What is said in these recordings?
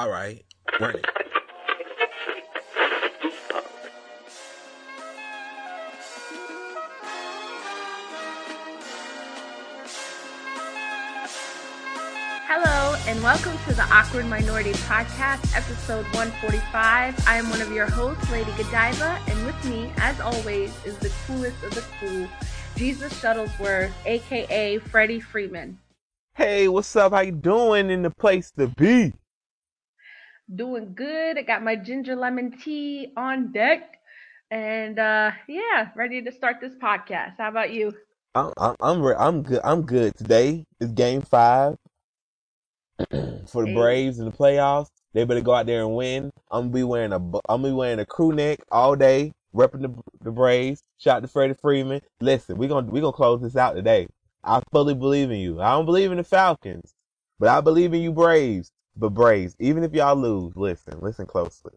All right, run it. Hello, and welcome to the Awkward Minority Podcast, episode 145. I am one of your hosts, Lady Godiva, and with me, as always, is the coolest of the cool, Jesus Shuttlesworth, aka Freddie Freeman. Hey, what's up? How you doing in the place to be? Doing good. I got my ginger lemon tea on deck, and uh, yeah, ready to start this podcast. How about you? I'm I'm I'm, re- I'm good. I'm good. Today is Game Five for the. Braves in the playoffs. They better go out there and win. I'm gonna be wearing a I'm gonna be wearing a crew neck all day, repping the the Braves. Shout out to Freddie Freeman. Listen, we gonna we gonna close this out today. I fully believe in you. I don't believe in the Falcons, but I believe in you Braves. But Braves, even if y'all lose, listen, listen closely.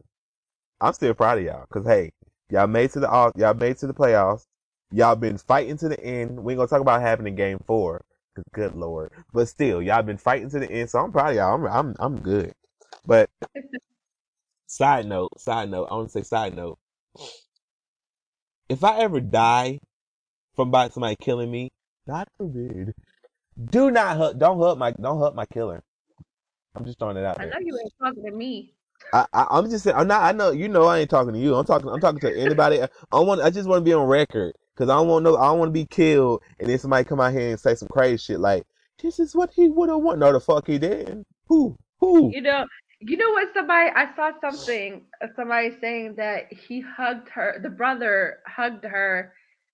I'm still proud of y'all because hey, y'all made to the all y'all made to the playoffs. Y'all been fighting to the end. We ain't gonna talk about happening in game four. 'cause Good lord. But still, y'all been fighting to the end. So I'm proud of y'all. I'm I'm I'm good. But side note, side note, I want to say side note. If I ever die from by somebody killing me, God forbid, do not hurt don't hurt my don't hurt my killer. I'm just throwing it out I there. know you ain't talking to me. I, I I'm just saying I'm not I know you know I ain't talking to you. I'm talking I'm talking to anybody. I want I just want to be on record because I don't want no I don't want to be killed and then somebody come out here and say some crazy shit like this is what he would have wanted. No, the fuck he didn't. Who who? You know, you know what? Somebody I saw something. uh, Somebody saying that he hugged her. The brother hugged her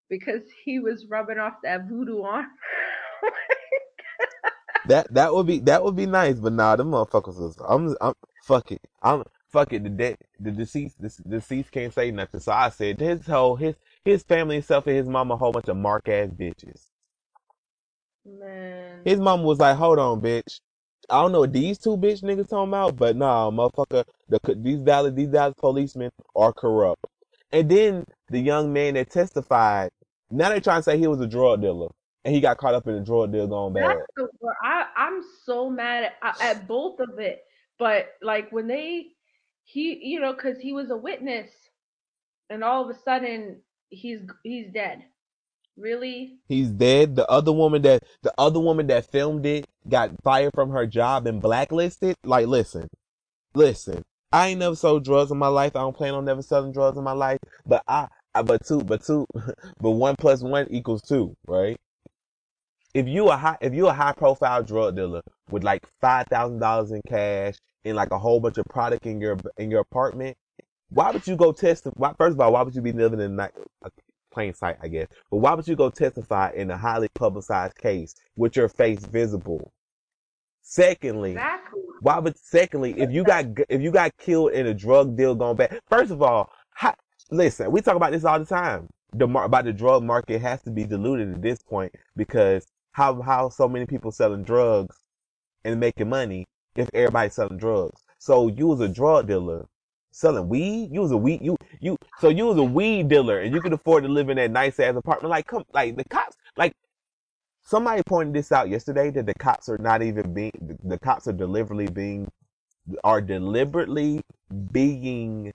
because he was rubbing off that voodoo on. That that would be that would be nice, but nah, them motherfuckers was I'm I'm fuck it. I'm fuck it. The de- the deceased the deceased can't say nothing. So I said his whole his his family himself and his mama a whole bunch of mark ass bitches. Man. His mama was like, "Hold on, bitch. I don't know what these two bitch niggas talking about, but nah, motherfucker, the these Dallas these Dallas policemen are corrupt." And then the young man that testified, now they trying to say he was a drug dealer and he got caught up in a drug deal going bad. The. I I'm so mad at, at both of it. But like when they he you know because he was a witness, and all of a sudden he's he's dead. Really? He's dead. The other woman that the other woman that filmed it got fired from her job and blacklisted. Like, listen, listen. I ain't never sold drugs in my life. I don't plan on never selling drugs in my life. But I, I but two, but two, but one plus one equals two, right? If you a high, if you a high profile drug dealer with like five thousand dollars in cash and like a whole bunch of product in your in your apartment, why would you go test? Why, first of all, why would you be living in like a plain sight, I guess? But why would you go testify in a highly publicized case with your face visible? Secondly, Exactly. why would secondly, if you got if you got killed in a drug deal going bad, first of all, how, listen, we talk about this all the time. The mar- about the drug market has to be diluted at this point because how how so many people selling drugs and making money if everybody's selling drugs. So you was a drug dealer selling weed. You was a weed you you so you was a weed dealer and you could afford to live in that nice ass apartment. Like come like the cops like somebody pointed this out yesterday that the cops are not even being the, the cops are deliberately being are deliberately being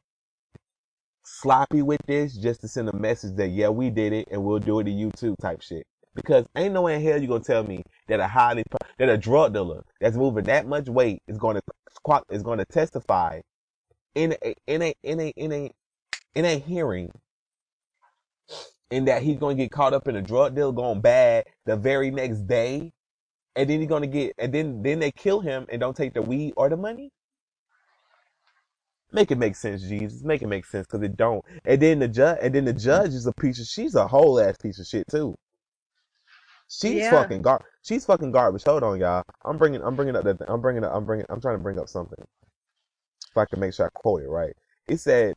sloppy with this just to send a message that yeah we did it and we'll do it to you too type shit because ain't no way in hell you gonna tell me that a highly that a drug dealer that's moving that much weight is going to is going to testify in a in a in a in a in a hearing and that he's going to get caught up in a drug deal going bad the very next day and then he's to get and then then they kill him and don't take the weed or the money? Make it make sense jesus. Make it make sense because it don't. And then the judge and then the judge is a piece of she's a whole ass piece of shit too she's Yeah. fucking gar she's fucking garbage hold on y'all i'm bringing i'm bringing up that i'm bringing up i'm bringing i'm trying to bring up something if i can make sure i quote it right it said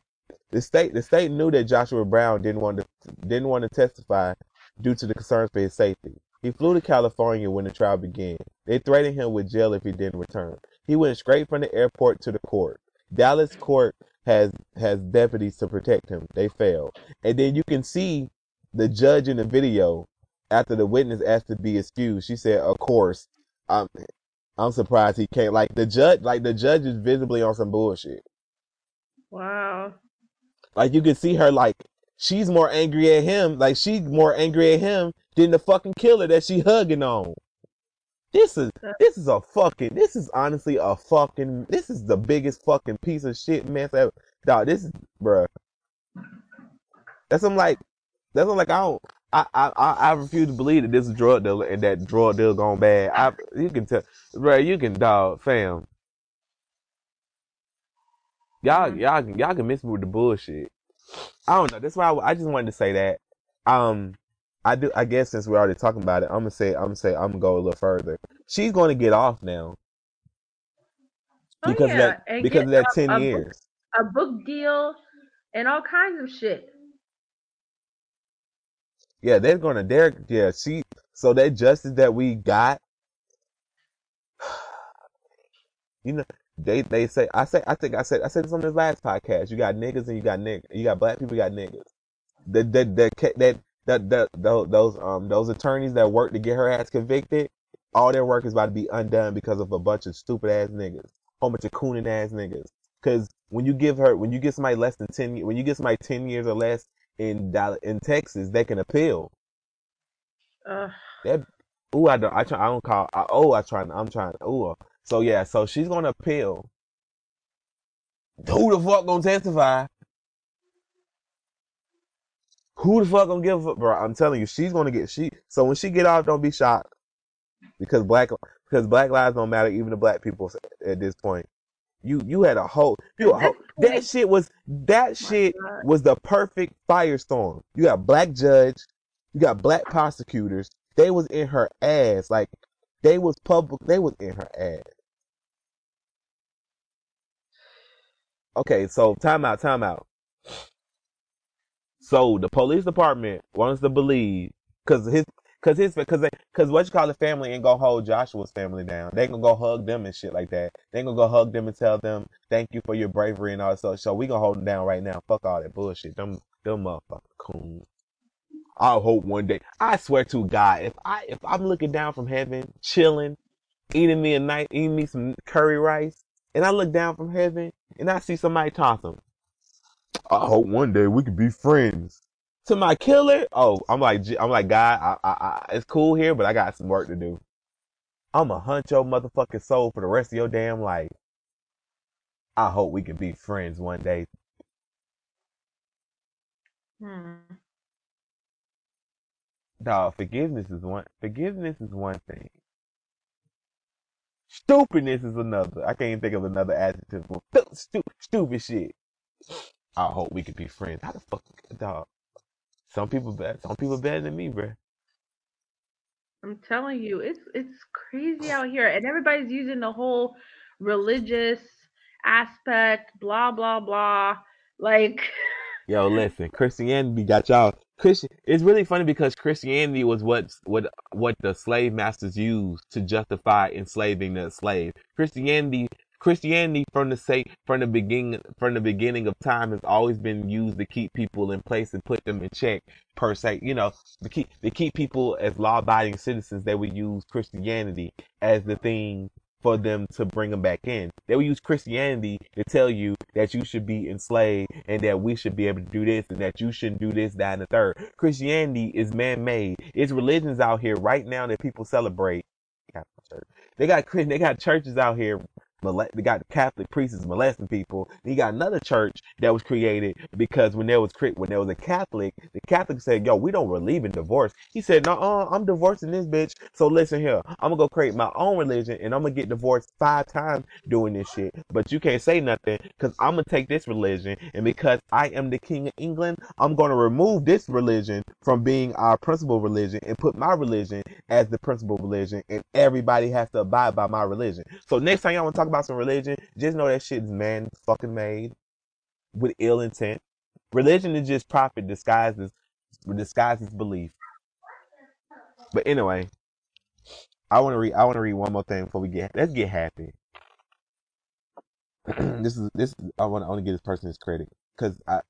the state the state knew that Joshua Brown didn't want to didn't want to testify due to the concerns for his safety. He flew to California when the trial began. They threatened him with jail if he didn't return. He went straight from the airport to the court. Dallas court has has deputies to protect him. They failed. And then you can see the judge in the video after the witness asked to be excused. She said, "Of course, um, I'm surprised he can't. Like the judge, like the judge is visibly on some bullshit. Wow. Like you can see her, like she's more angry at him. Like she's more angry at him than the fucking killer that she hugging on. This is this is a fucking. This is honestly a fucking. This is the biggest fucking piece of shit mess ever. Dog, this is, bruh. That's I'm like. That's I'm like. I don't. I, I I refuse to believe that this is drug dealer and that drug deal gone bad. I you can tell, bruh. You can dog, fam. Y'all Mhm. y'all can y'all can miss me with the bullshit. I don't know. That's why I, I just wanted to say that. Um, I do. I guess since we're already talking about it, I'm gonna say I'm gonna say I'm gonna go a little further. She's going to get off now Oh because yeah, of that and because get of that ten a years. a book deal, and all kinds of shit. Yeah, they're gonna. They're yeah. She so that justice that we got. You know, they they say I say I think I said I said this on this last podcast. You got niggas and you got niggas. You got black people. You got niggas. The the the that that that those um those attorneys that work to get her ass convicted. All their work is about to be undone because of a bunch of stupid ass niggas, whole bunch of cooning ass niggas. Because when you give her, when you give somebody less than ten, when you give somebody ten years or less in Dal- in Texas, they can appeal. Ugh. That ooh, I don't, I try, I don't call. I, oh, I try, I'm trying. Ooh, so yeah, so she's gonna appeal. Who the fuck gonna testify? Who the fuck gonna give up, bro? I'm telling you, she's gonna get she. So when she get off, don't be shocked because black because black lives don't matter, even to black people at this point. You you had a whole you a whole, that shit was that shit was the perfect firestorm. You got black judge, you got black prosecutors. They was in her ass, like they was public. They was in her ass. Okay, so time out, time out. So the police department wants to believe because his because his because they because what you call the family ain't gonna hold Joshua's family down. They gonna go hug them and shit like that. They gonna go hug them and tell them thank you for your bravery and all that stuff. So we gonna hold them down right now. Fuck all that bullshit. Them them motherfucking coons. I hope one day. I swear to God, if I if I'm looking down from heaven, chilling, eating me a night, eating me some curry rice, and I look down from heaven and I see somebody toss them. I hope one day we could be friends. To my killer, oh, I'm like, I'm like, God, I, I, I, it's cool here, but I got some work to do. I'ma hunt your motherfucking soul for the rest of your damn life. I hope we can be friends one day. Hmm. Dog, forgiveness is one. Forgiveness is one thing. Stupidness is another. I can't even think of another adjective for stu- stu- stupid shit. I hope we could be friends. How the fuck, dog? Some people better. Some people better than me, bruh. I'm telling you, it's it's crazy out here, and everybody's using the whole religious aspect, blah blah blah. Like, Yo, listen, Christianity got y'all. Christian, it's really funny because Christianity was what what what the slave masters used to justify enslaving the slave. Christianity, Christianity from the say from the beginning from the beginning of time has always been used to keep people in place and put them in check per se. You know, to keep to keep people as law abiding citizens. They would use Christianity as the thing for them to bring them back in. They would use Christianity to tell you that you should be enslaved and that we should be able to do this and that you shouldn't do this, that, and the third. Christianity is man-made. It's religions out here right now that people celebrate. They got they got churches out here. They got Catholic priests molesting people. And you got another church that was created because when there was when there was a Catholic, the Catholic said, "Yo, we don't believe in divorce." He said, "No, uh, I'm divorcing this bitch. So listen here, I'm gonna go create my own religion and I'm gonna get divorced five times doing this shit. But you can't say nothing because I'm gonna take this religion and because I am the king of England, I'm gonna remove this religion from being our principal religion and put my religion as the principal religion, and everybody has to abide by my religion. So next time y'all want to talk about some religion, just know that shit is man fucking made with ill intent. Religion is just profit disguised as belief. But anyway, I want to read. I want to read one more thing before we get. Let's get happy. this is this. Is, I want to only give this person his credit because I.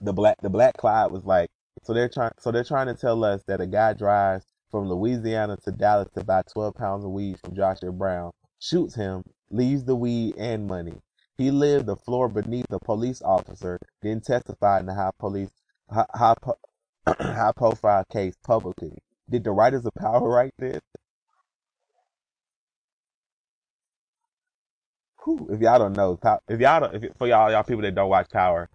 The black the black cloud was like so they're trying so they're trying to tell us that a guy drives from Louisiana to Dallas to buy 12 pounds of weed from Joshua Brown, shoots him, leaves the weed and money. He lived the floor beneath a police officer, then testified in the high police high, high, high profile case publicly. Did the writers of Power write this? Whew, if y'all don't know, if y'all don't, if, for y'all y'all people that don't watch Power,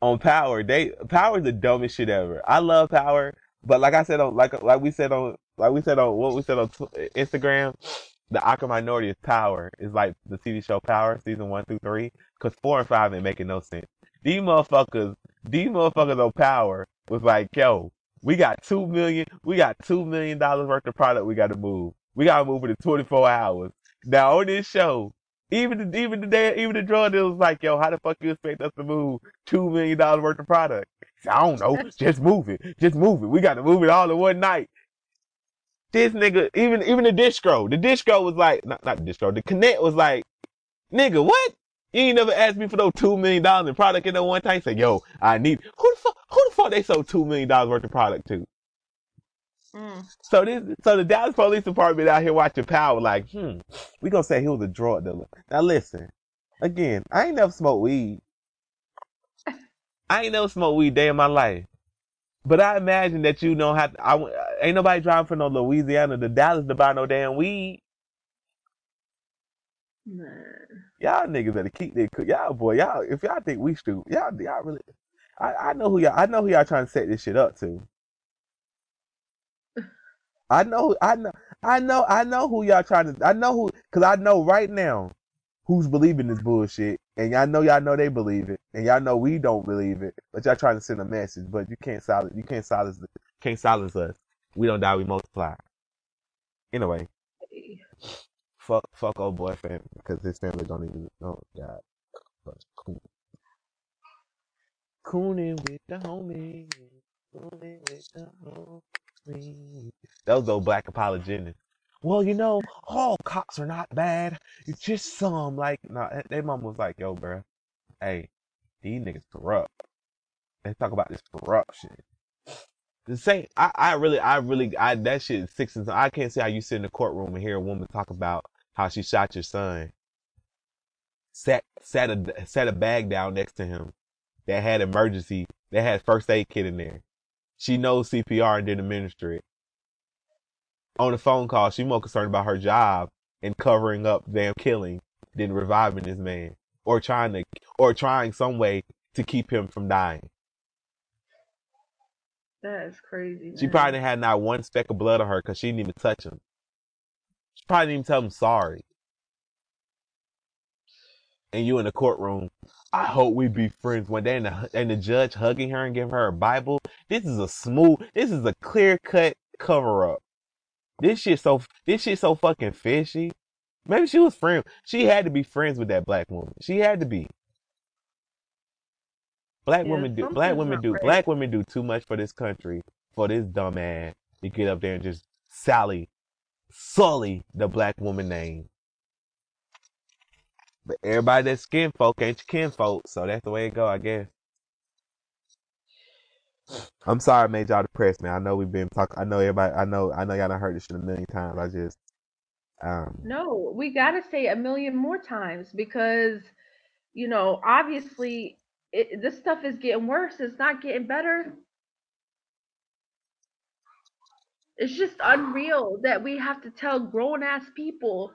on Power, they Power is the dumbest shit ever. I love Power, but like I said on like like we said on like we said on what we said on Instagram, the Awkward Minority is Power. Is like the TV show Power season one through three, cause four and five ain't making no sense. These motherfuckers, these motherfuckers on Power was like, yo, we got two million, we got two million dollars worth of product we got to move. We got to move it in 24 hours. Now on this show, even the, even the day, even the drug dealer was like, yo, how the fuck you expect us to move two million dollars worth of product? I don't know. Just move it. Just move it. We got to move it all in one night. This nigga, even even the distro, the distro was like, not not the distro, the connect was like, nigga, what? You ain't never asked me for those two million dollars in product in that one time. Say, yo, I need who the fuck who the fuck they sold two million dollars worth of product to? Mm. So this, so the Dallas Police Department out here watching Power, like, hmm, we gonna say he was a drug dealer. Now listen, again, I ain't never smoked weed. I ain't never smoked weed day in my life. But I imagine that you know how. I ain't nobody driving from no Louisiana to Dallas to buy no damn weed. Man. Y'all niggas better keep their y'all boy y'all. If y'all think we stupid, y'all y'all really. I, I know who y'all. I know who y'all trying to set this shit up to. I know, I know, I know, I know who y'all trying to. I know who, cause I know right now who's believing this bullshit, and y'all know y'all know they believe it, and y'all know we don't believe it, but y'all trying to send a message, but you can't silence, you can't silence, can't silence us. We don't die, we multiply. Anyway, fuck, fuck old boyfriend because his family don't even know God. Cool. Cooning with the homie. Cooning with the homie. Those old black apologetics. Well, you know, all cops are not bad. It's just some. Like, no, nah, their mom was like, yo, bro, hey, these niggas corrupt. They talk about this corruption. The same, I, I really, I really, I that shit six and I can't see how you sit in the courtroom and hear a woman talk about how she shot your son. Sat, sat a, sat a bag down next to him that had emergency, that had first aid kit in there. She knows CPR and didn't administer it. On the phone call, she more concerned about her job and covering up damn killing than reviving this man or trying to or trying some way to keep him from dying. That is crazy. Man. She probably had not one speck of blood on her because she didn't even touch him. She probably didn't even tell him sorry. And you in the courtroom I hope we be friends one day. And the, and the judge hugging her and giving her a Bible. This is a smooth, this is a clear cut cover up. This shit so, this shit so fucking fishy. Maybe she was friend. She had to be friends with that black woman. She had to be. Black yeah, women do, black women do, black women do too much for this country for this dumb ass to get up there and just sally, sully the black woman name. But everybody that's skin folk ain't your kin folk, so that's the way it go, I guess. I'm sorry I made y'all depressed, man. I know we've been talking. I know everybody. I know. I know y'all done heard this shit a million times. I just. Um, no, we gotta say a million more times because, you know, obviously it, this stuff is getting worse. It's not getting better. It's just unreal that we have to tell grown ass people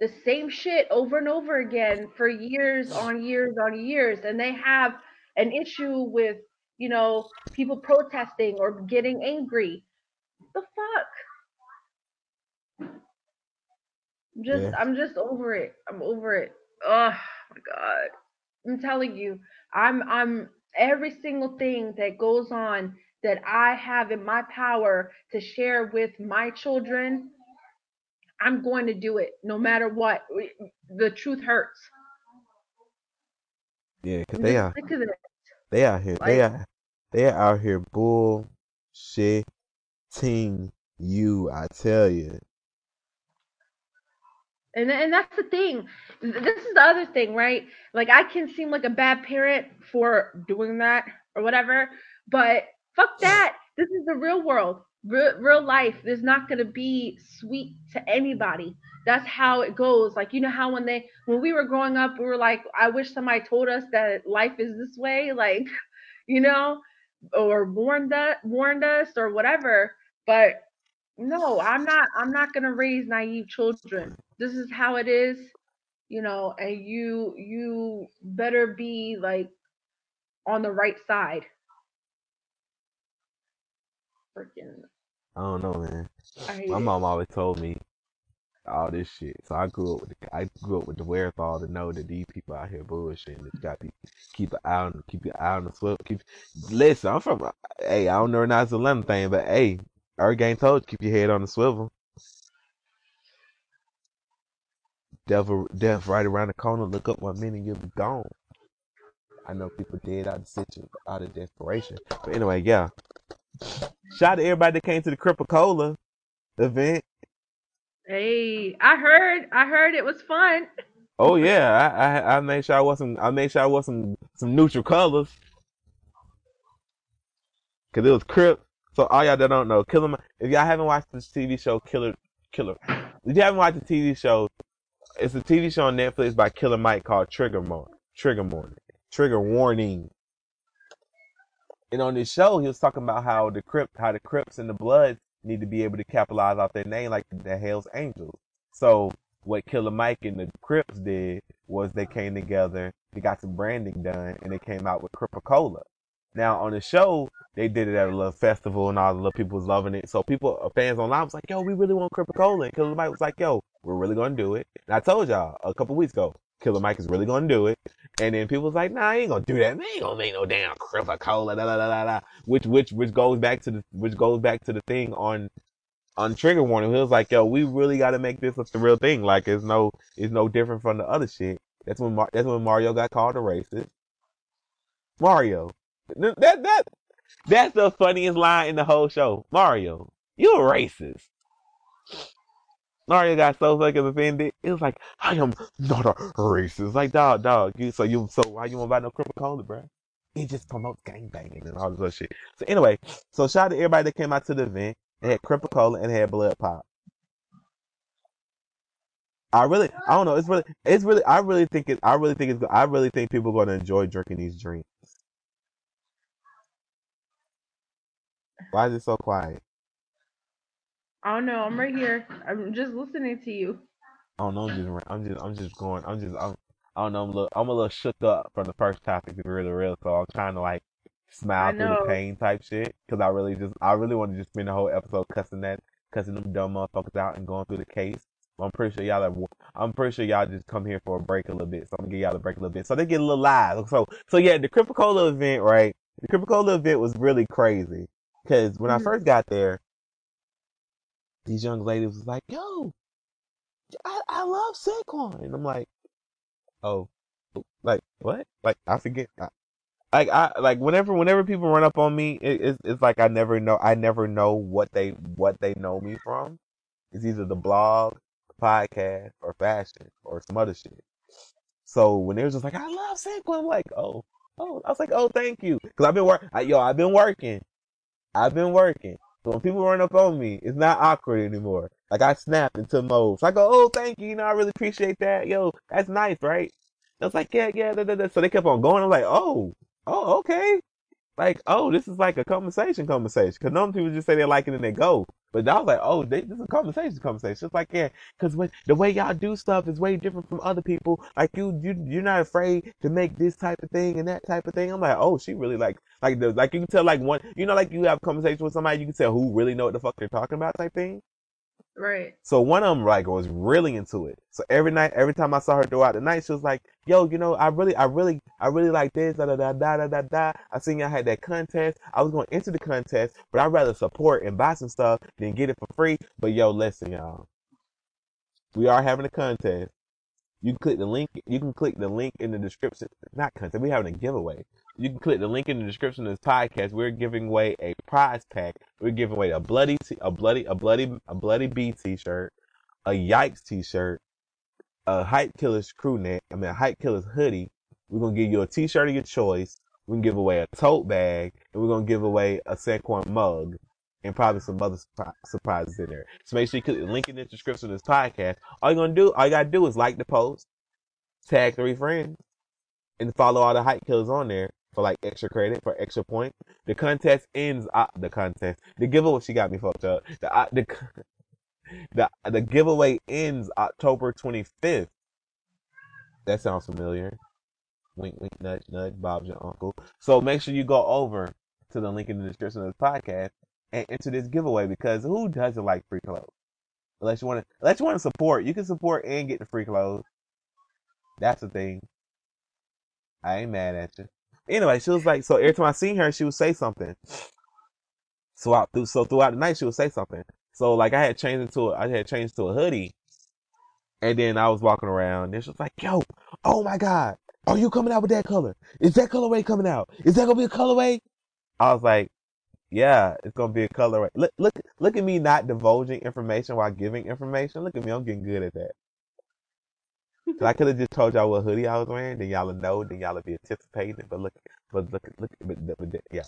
the same shit over and over again for years on years on years and they have an issue with you know people protesting or getting angry the fuck I'm just yeah. i'm just over it i'm over it oh my god i'm telling you i'm i'm every single thing that goes on that i have in my power to share with my children I'm going to do it no matter what. The truth hurts. Yeah, cause they are they out here like, they are they are out here bullshitting you. I tell you. And and that's the thing. This is the other thing, right? Like I can seem like a bad parent for doing that or whatever, but fuck that. This is the real world. real, real life is not going to be sweet to anybody. That's how it goes. Like you know how when they when we were growing up, we were like, I wish somebody told us that life is this way, like you know, or warned us, warned us, or whatever. But no, I'm not. I'm not going to raise naive children. This is how it is, you know. And you you better be like on the right side. Freaking I don't know, man. My it. mom always told me all this shit. So I grew up with the, I grew up with the wherewithal to know that these people out here bullshitting. You got to keep an eye on keep your eye on the swivel. Keep listen. I'm from hey. I don't know not it's a Atlanta thing, but hey, our gang told you keep your head on the swivel. Devil, death right around the corner. Look up one minute, you'll be gone. I know people dead out of situ, out of desperation. But anyway, yeah. Shout out to everybody that came to the Crip A Cola event. Hey, I heard. I heard it was fun. Oh yeah, I, I I made sure I wore some I made sure I wore some some neutral colors. Cause it was Crip. So all y'all that don't know, Killer if y'all haven't watched this TV show Killer Killer if you haven't watched the TV show, it's a TV show on Netflix by Killer Mike called Trigger More Trigger Warning. Trigger Warning. And on this show he was talking about how the Crip how the Crips and the Bloods need to be able to capitalize off their name like the Hells Angels. So what Killer Mike and the Crips did was they came together, they got some branding done, and they came out with Crip A Cola. Now on the show, they did it at a little festival, and all the little people was loving it. So people, uh, fans online was like, "Yo, we really want Crip A Cola," and Killer Mike was like, "Yo, we're really gonna do it." And I told y'all a couple weeks ago, Killer Mike is really gonna do it. And then people was like, "Nah, he ain't gonna do that. Man, ain't gonna make no damn Crip A Cola." Da da da da da. Which which which goes back to the which goes back to the thing on on trigger warning, he was like, "Yo, we really got to make this the real thing. Like, it's no, it's no different from the other shit." That's when Mar- that's when Mario got called a racist. Mario, that that that's the funniest line in the whole show. Mario, you a racist. Mario got so fucking offended. It was like, I am not a racist. Like, dog, dog. You so you so why you want to buy no Criminal Cola, bro? He just promotes gang banging and all this other shit. So anyway, so shout out to everybody that came out to the event. They had Criminal Cola and had Blood Pop. I really, I don't know. It's really, it's really, I really think it. I really think it's. I really think people are going to enjoy drinking these drinks. Why is it so quiet? I don't know. I'm right here. I'm just listening to you. I don't know. I'm just, I'm just, I'm just going. I'm just, I'm, I don't know. I'm a little, I'm a little shook up from the first topic to be really real. So I'm trying to like smile through the pain type shit because I really just, I really want to just spend the whole episode cussing that, cussing them dumb motherfuckers out and going through the case. But I'm pretty sure y'all, are, I'm pretty sure y'all just come here for a break a little bit. So I'm gonna give y'all a break a little bit. So they get a little live. So, so yeah, the Crip A Cola event, right? The Crip A Cola event was really crazy because when I Mhm. first got there, these young ladies was like, "Yo, I, I love Sanquon," and I'm like, "Oh, like what? Like I forget." I, like I like whenever whenever people run up on me, it, it's it's like I never know I never know what they what they know me from. It's either the blog, podcast, or fashion, or some other shit. So when they was just like, "I love Sanquon," I'm like, "Oh, oh," I was like, "Oh, thank you," because I've been work, yo, I've been working, I've been working. So when people run up on me, it's not awkward anymore. Like I snap into mode. So I go, "Oh, thank you," you know, I really appreciate that. Yo, that's nice, right? I was like, "Yeah, yeah." Da, da, da. So they kept on going. I'm like, "Oh, oh, okay." Like, oh, this is like a conversation, conversation. Because normally people just say they like it and they go. But I was like, oh, they, this is a conversation, conversation. It's like, yeah, because the way y'all do stuff is way different from other people. Like you, you, you're not afraid to make this type of thing and that type of thing. I'm like, oh, she really like, like the, like you can tell, like one, you know, like you have conversation with somebody, you can tell who really know what the fuck they're talking about, type thing. Right. So one of them like was really into it. So every night, every time I saw her throughout the night, she was like, "Yo, you know, I really, I really, I really like this." Da da da da da da da. I seen y'all had that contest. I was going into the contest, but I'd rather support and buy some stuff than get it for free. But yo, listen, y'all, we are having a contest. You can click the link. You can click the link in the description. Not content. We're having a giveaway. You can click the link in the description of this podcast. We're giving away a prize pack. We're giving away a bloody, t- a bloody, a bloody, a bloody B t-shirt, a yikes t-shirt, a hype killers crew neck. I mean, a hype killers hoodie. We're gonna give you a t-shirt of your choice. We're gonna give away a tote bag, and we're gonna give away a Sanquon mug. And probably some other surpri- surprises in there. So make sure you click the link in the description of this podcast. All you're gonna do, all you gotta do is like the post, tag three friends, and follow all the hype killers on there for like extra credit for extra point. The contest ends. Uh, the contest, the giveaway. She got me fucked up. The uh, the the the giveaway ends October 25th. That sounds familiar. Wink, wink, nudge, nudge. Bob's your uncle. So make sure you go over to the link in the description of this podcast and this giveaway because who doesn't like free clothes? Unless you want to, unless you want to support, you can support and get the free clothes. That's the thing. I ain't mad at you. Anyway, she was like, so every time I seen her, she would say something. So I, so throughout the night, she would say something. So like I had changed into I had changed to a hoodie, and then I was walking around, and she was like, "Yo, oh my god, are you coming out with that color? Is that colorway coming out? Is that gonna be a colorway?" I was like, "Yeah, it's gonna be a colorway." Look, look, look at me not divulging information while giving information. Look at me, I'm getting good at that. So I could have just told y'all what hoodie I was wearing, then y'all would know, then y'all would be anticipating. But look, but look, look, but, but, yeah.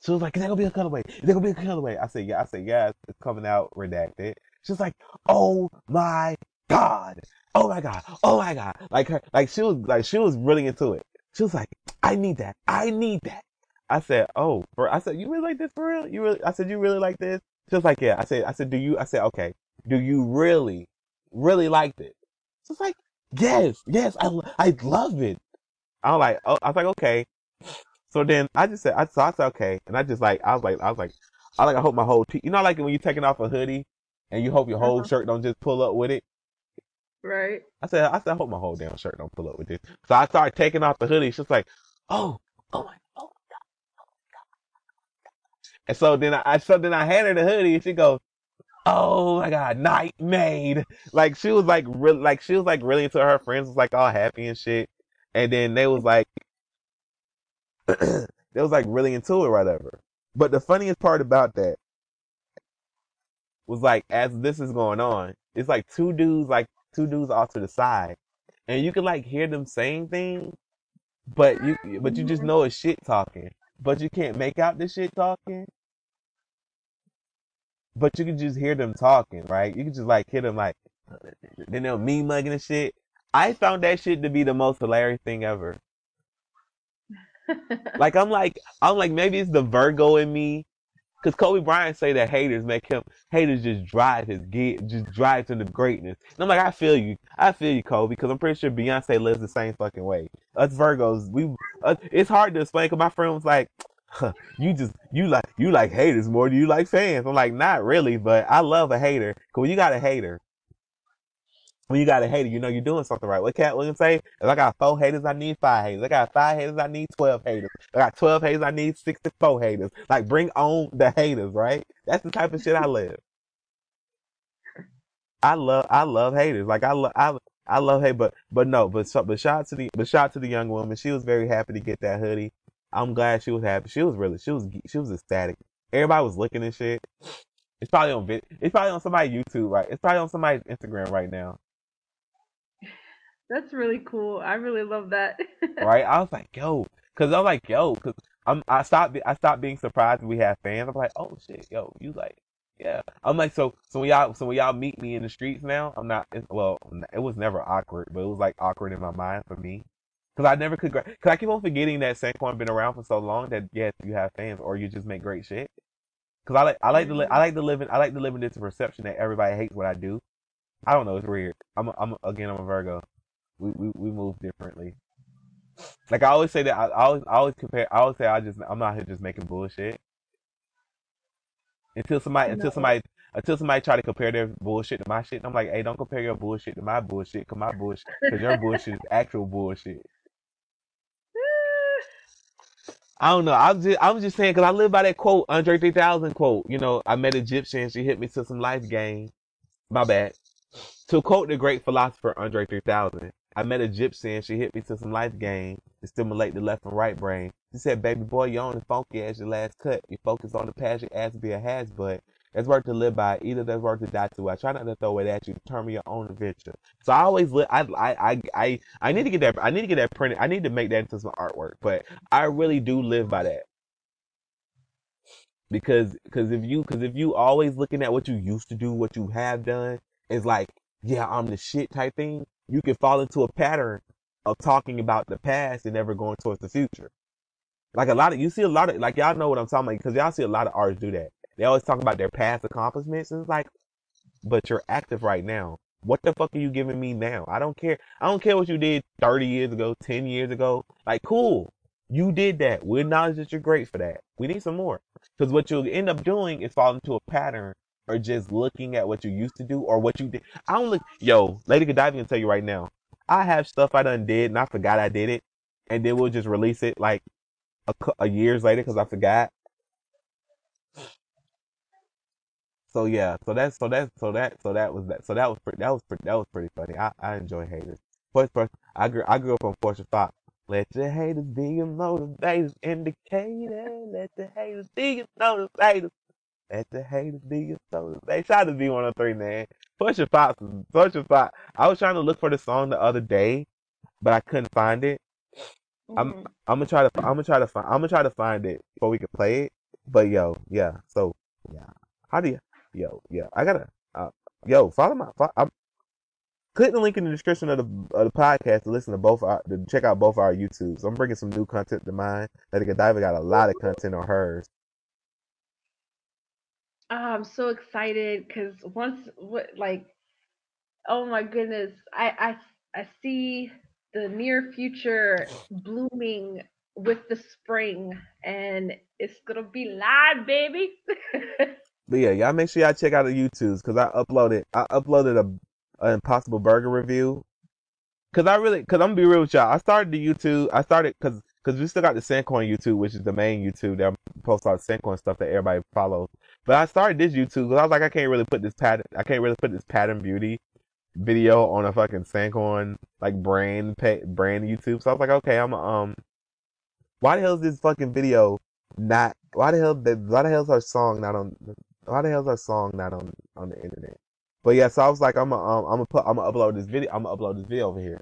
She was like, "Is that gonna be a colorway? Is that gonna be a colorway?" I said, "Yeah." I said, "Yeah, it's coming out redacted." She was like, "Oh my god! Oh my god! Oh my god!" Like her, like she was, like she was really into it. She was like, "I need that! I need that!" I said, "Oh," for I said, "You really like this for real? You really?" I said, "You really like this?" She was like, "Yeah." I said, "I said, do you?" I said, "Okay, do you really, really like this?" Was like, "Yes, yes, I, I love it." I'm like, "Oh," I was like, "Okay." So then I just said, I, so I said, okay. And I just like, I was like, I was like, I like, I hope my whole, t- you know, like when you're taking off a hoodie and you hope your whole Uh-huh. shirt don't just pull up with it. Right. I said, I said, I hope my whole damn shirt don't pull up with this. So I started taking off the hoodie. She's like, oh, oh my, oh my God. And so then I, so then I handed her the hoodie and she goes, oh my God, night made. Like she was like, really, like she was like really into her friends was like all happy and shit. And then they was like, they was like really into it, whatever. But the funniest part about that was like as this is going on, it's like two dudes, like two dudes off to the side, and you can like hear them saying things, but you but you just know it's shit talking, but you can't make out the shit talking. But you can just hear them talking, right? You can just like hear them like, then they'll me mugging and shit. I found that shit to be the most hilarious thing ever. Like I'm like I'm like maybe it's the Virgo in me, because Kobe Bryant say that haters make him haters just drive his get just drive to the greatness. And I'm like I feel you, I feel you, Kobe, because I'm pretty sure Beyonce lives the same fucking way. Us Virgos, we uh, it's hard to explain. Cause my friend was like, huh, you just you like you like haters more than you like fans. I'm like not really, but I love a hater. Cause when you got a hater. When you got a hater, you know you're doing something right. What Katt Williams say? If I got four haters, I need five haters. I got five haters, I need twelve haters. I got twelve haters, I need sixty-four haters. Like bring on the haters, right? That's the type of shit I live. I love, I love haters. Like I love, I, I love hate, but but no, but so, but shout to the, but shout to the young woman. She was very happy to get that hoodie. I'm glad she was happy. She was really, she was, she was ecstatic. Everybody was looking at shit. It's probably on. It's probably on somebody's YouTube, right? It's probably on somebody's Instagram right now. That's really cool. I really love that. right? I was like, yo, cause I'm like, yo, cause I'm, I stopped, I stopped being surprised when we have fans. I'm like, oh shit, yo, you like, yeah. I'm like, so, so when y'all, so when y'all meet me in the streets now, I'm not, it's, well, it was never awkward, but it was like awkward in my mind for me. Cause I never could, cause I keep on forgetting that Sanquon been around for so long that yes, you have fans or you just make great shit. Cause I like, I like to, li- mm-hmm. I like to live in, I like to live in this perception that everybody hates what I do. I don't know, it's weird. I'm, a, I'm a, again, I'm a Virgo. We, we, we move differently. Like I always say that I, I always I always compare I always say I just I'm not here just making bullshit. Until somebody until somebody until somebody try to compare their bullshit to my shit, I'm like, hey, don't compare your bullshit to my bullshit, cause my bullshit, cause your bullshit is actual bullshit. I don't know. I'm just I'm just saying, cause I live by that quote, Andre 3000 quote. You know, I met Egyptian, she hit me to some life game. My bad. To quote the great philosopher Andre 3000, I met a gypsy and she hit me to some life game to stimulate the left and right brain. She said, baby boy, you're only funky as your last cut. You focus on the past, your ass be a has but That's worth to live by. Either that's worth to die to. I try not to throw it at you. Determine your own adventure. So I always live. I, I, I, I, I need to get that. I need to get that printed. I need to make that into some artwork. But I really do live by that. because because if you because if you always looking at what you used to do, what you have done, is like yeah I'm the shit type thing. You can fall into a pattern of talking about the past and never going towards the future. Like a lot of you see a lot of like y'all know what I'm talking about because y'all see a lot of artists do that. They always talk about their past accomplishments. And it's like, but you're active right now. What the fuck are you giving me now? I don't care. I don't care what you did 30 years ago, 10 years ago. Like, cool. You did that. We acknowledge that you're great for that. We need some more. Because what you'll end up doing is fall into a pattern or just looking at what you used to do or what you did. I don't look, yo, Lady Godiva can tell you right now. I have stuff I done did and I forgot I did it. And then we'll just release it like a, a years later because I forgot. So yeah, so that's so that's so that so that was that so that was pretty that was pretty that was pretty funny. I I enjoy haters. First, first I grew I grew up on Portia Fox. Let your haters be your motivators, indicator. Let the haters be your motivators. Let the haters be your motivators. Shout out to V103, man. Portia Fox, Portia Fox. I was trying to look for the song the other day, but I couldn't find it. I'm Mhm. I'm gonna try to I'm gonna try to find I'm gonna try to find it before we can play it. But yo, yeah. So yeah, how do you? Yo, yeah. I gotta. Uh, yo, follow my. Follow, I'm click the link in the description of the of the podcast to listen to both our to check out both our YouTubes. I'm bringing some new content to mine. Lady Godiva got a lot of content on hers. I'm so excited because once what like oh my goodness I I I see the near future blooming with the spring and it's gonna be live baby But yeah, y'all make sure y'all check out the YouTubes because I uploaded I uploaded a an Impossible Burger review. Cause I really, cause I'm gonna be real with y'all. I started the YouTube. I started cause cause we still got the Sanquon YouTube, which is the main YouTube that posts all the Sanquon stuff that everybody follows. But I started this YouTube because I was like, I can't really put this pattern. I can't really put this pattern beauty video on a fucking Sanquon like brand pay, brand YouTube. So I was like, okay, I'm um, why the hell is this fucking video not? Why the hell? Why the hell is our song not on? Why the hell is our song not on on the internet? But yeah, so I was like, I'm gonna um, I'm gonna put I'm gonna upload this video. I'm gonna upload this video over here.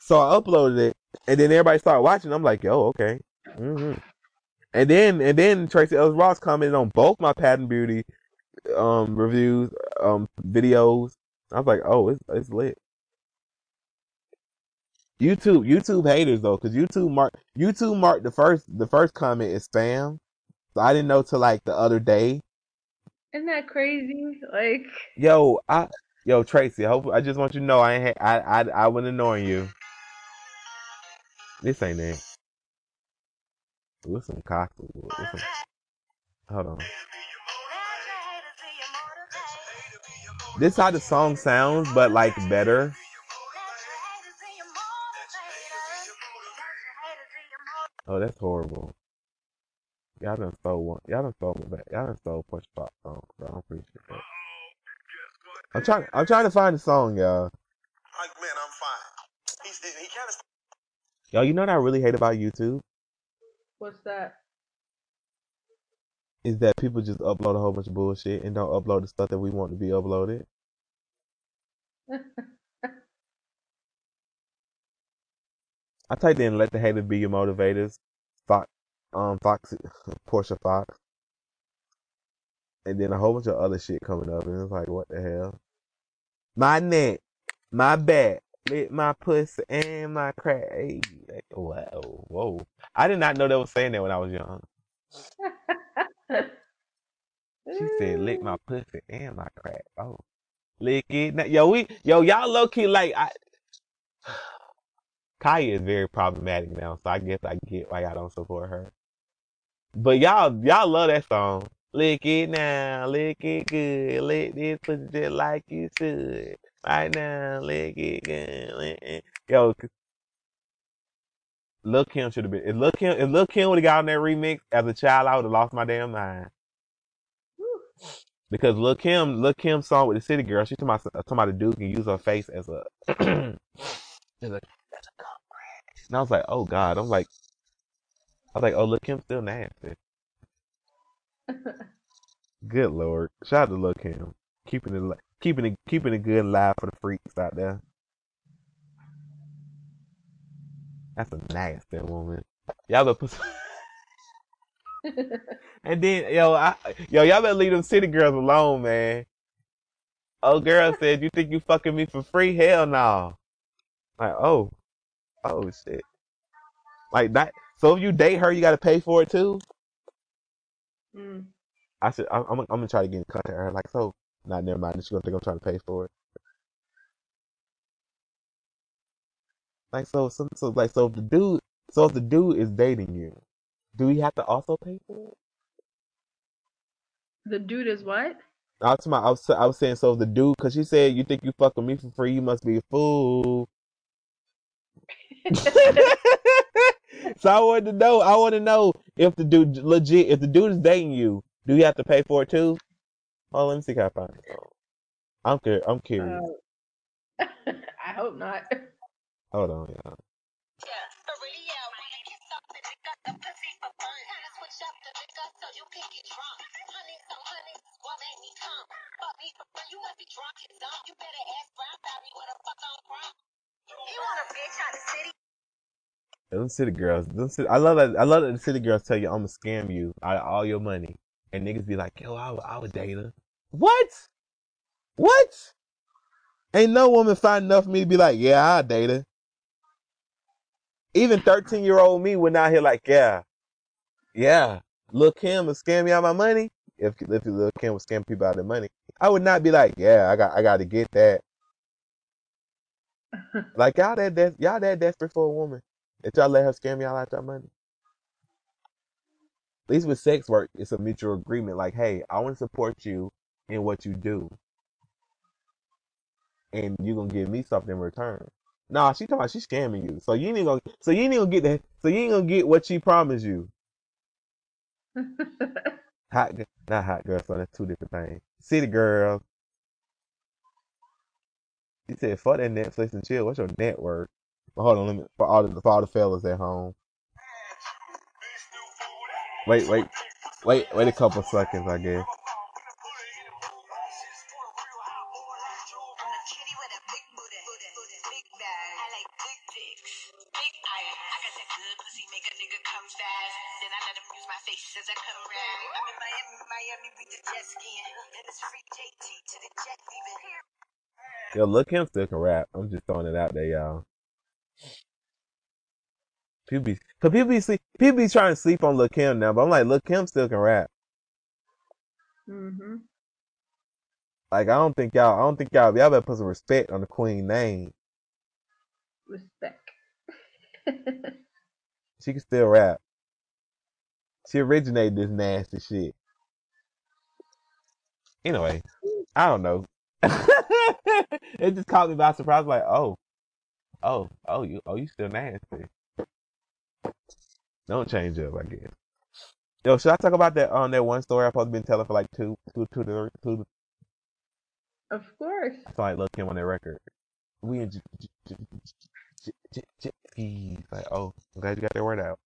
So I uploaded it, and then everybody started watching. I'm like, yo, okay. hmm And then and then Tracee Ellis Ross commented on both my Pattern Beauty um reviews um videos. I was like, oh, it's it's lit. YouTube YouTube haters though, because YouTube mark YouTube marked the first the first comment is spam. So I didn't know till like the other day. isn't that crazy like Yo, I yo Tracy, I hope I just want you to know I ain't ha- I I I wasn't annoying you. This ain't it. Listen, cocky. Listen. Hold on. This how the song sounds, but like better. Oh, that's horrible. Y'all done stole one. Y'all done stole one back. Y'all done stole Push Pop song, bro. I'm pretty sure. that. I'm trying. I'm trying to find the song, y'all. Like, man, I'm fine. He's, he kind of Yo, you know what I really hate about YouTube what's that is that people just upload a whole bunch of bullshit and don't upload the stuff that we want to be uploaded. I typed in "Let the haters be your motivators." Fox, um, Fox, Portia Fox, and then a whole bunch of other shit coming up, and it's like, what the hell? My neck, my back, lit my pussy and my crack. Hey, whoa, whoa! I did not know they was saying that when I was young. She said, "Lick my pussy and my crack." Oh, lick it. Now, yo, we, yo, y'all low key like I. Khia is very problematic now, so I guess I get why y'all don't support her. But y'all, y'all love that song. Lick it now, lick it good, lick this pussy just like you should. Right now, lick it good, lick it. Yo, Lil Kim should have been. If Lil Kim, if Lil Kim would have got on that remix as a child, I would have lost my damn mind. Because Lil Kim, Lil Kim's song with the City Girl, she's talking about, talking about a dude can use her face as a, as a, as a comrade. And I was like, oh God. I'm like, I was like, oh, Lil Kim's still nasty. Good Lord. Shout out to Lil Kim. Keeping it, keeping it, keeping it good live for the freaks out there. That's a nasty woman. Y'all better put And then, yo, I, yo, y'all better leave them city girls alone, man. Oh, girl said, you think you fucking me for free? Hell no. Like, oh, oh shit. Like that. So if you date her, you got to pay for it too. Mm. I said, I'm, I'm, I'm gonna try to get in contact with her. Like, so, nah, never mind. She's gonna think I'm trying to pay for it. Like, so, so, so, like, so if the dude, so if the dude is dating you, do he have to also pay for it? The dude is what? I was, I was, I was saying, so the dude, cause she said, you think you fucking me for free, you must be a fool. so I wanted to know, I want to know if the dude legit, if the dude is dating you, do you have to pay for it too? Oh, let me see if I can find it. I'm curious. I'm curious. Uh, I hope not. Hold on, y'all. Them city girls, them city, I love that. I love that the city girls tell you I'm gonna scam you out of all your money, and niggas be like, "Yo, I, would- I would date her." What? What? Ain't no woman fine enough for me to be like, "Yeah, I'll date her." Even 13 year old me went out here like, "Yeah, yeah." Lil Kim will scam me out my money. If if Lil Kim would scam people out of their money, I would not be like, "Yeah, I got I got to get that." Like y'all that des- y'all that desperate for a woman that y'all let her scam y'all out your money. At least with sex work, it's a mutual agreement. Like, hey, I want to support you in what you do, and you're gonna give me something in return. Nah, she talking about she scamming you, so you ain't gonna, so you ain't gonna get that, so you ain't gonna get what she promised you. Hot, not hot girl, so that's two different things. City girl. She said, "Fuck that Netflix and chill." What's your network? But hold on, let me for all the for all the fellas at home. Wait, wait, wait, wait a couple seconds, I guess. Yo, look him still can rap. I'm just throwing it out there, y'all. People be, cause people be sleep, people be trying to sleep on Lil Kim now, but I'm like, Lil Kim still can rap. hmm Like, I don't think y'all, I don't think y'all, y'all better put some respect on the Queen name. Respect. She can still rap. She originated this nasty shit. Anyway, I don't know. it just caught me by surprise. Like, oh, oh, oh, you, oh, you still nasty. Don't change up, I guess. Yo, should I talk about that on that one story I've supposed been telling for like two, two, two, two, two, of course. I saw like Lil Kim on that record. We in j- j- j- j- j- j- Like, oh, I'm glad you got that word out.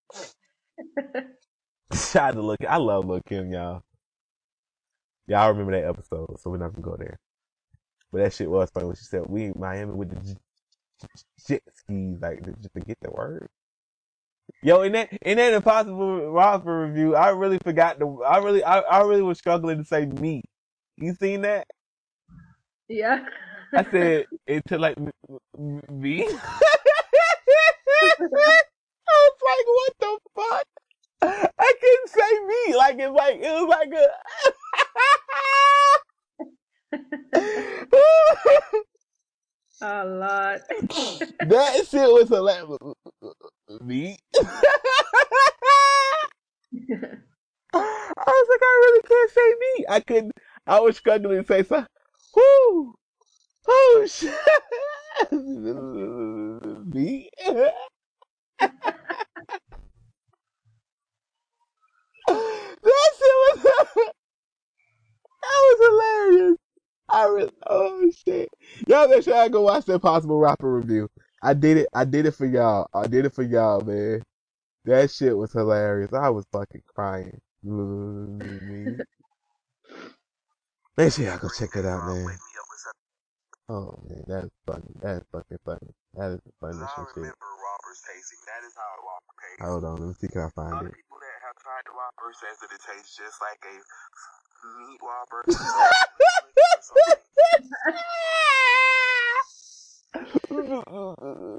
Shout out to Kim. I love Lil Kim, y'all. Y'all remember that episode, so we're not gonna go there. But that shit was funny when she said we in Miami with the j- j- jet skis, like just to get the word. Yo, in that in that impossible Whopper review, I really forgot the. I really, I, I really was struggling to say me. You seen that? yeah. I said it to like me. I was like, what the fuck? I couldn't say me. Like it's like it was like a. a lot. that shit was hilarious. Me. I was like, I really can't say me. I couldn't. I was struggling to say something. Whoo, oh shit, me. that shit was. that was hilarious. I really. Oh shit. Y'all make sure I go watch that possible Whopper review. I did it. I did it for y'all. I did it for y'all, man. That shit was hilarious. I was fucking crying. Me. Make sure y'all go check it out, man. Oh man, that's funny. That's fucking funny. That is the I funniest shit. remember Robert's pacing. That is how Robert paced. Hold on, let me see if I find of it. people that have fried Whopper says that it tastes just like a meat Whopper.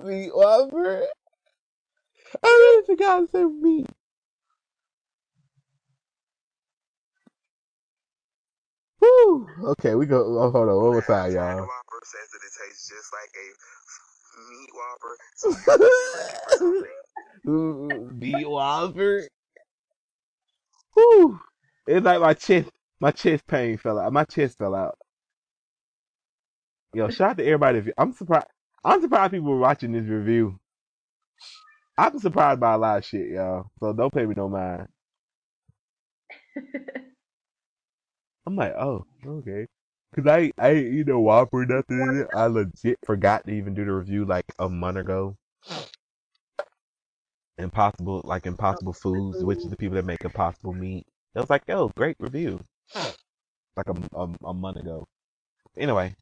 meat Whopper. I really forgot to say meat. Woo! Okay, we go. Oh, hold on, one more time, y'all. Whopper says that it tastes just like a meat Whopper. meat Whopper. Woo! It's like my chest, my chest pain fell out. My chest fell out. Yo, shout out to everybody. I'm surprised. I'm surprised people were watching this review. I'm surprised by a lot of shit, y'all. So don't pay me no mind. I'm like, oh, okay. Cause I, I ain't eat no Whopper, nothing. I legit forgot to even do the review like a month ago. Impossible, like Impossible Foods, which is the people that make Impossible Meat. It was like, yo, great review. Like a, a, a month ago. Anyway,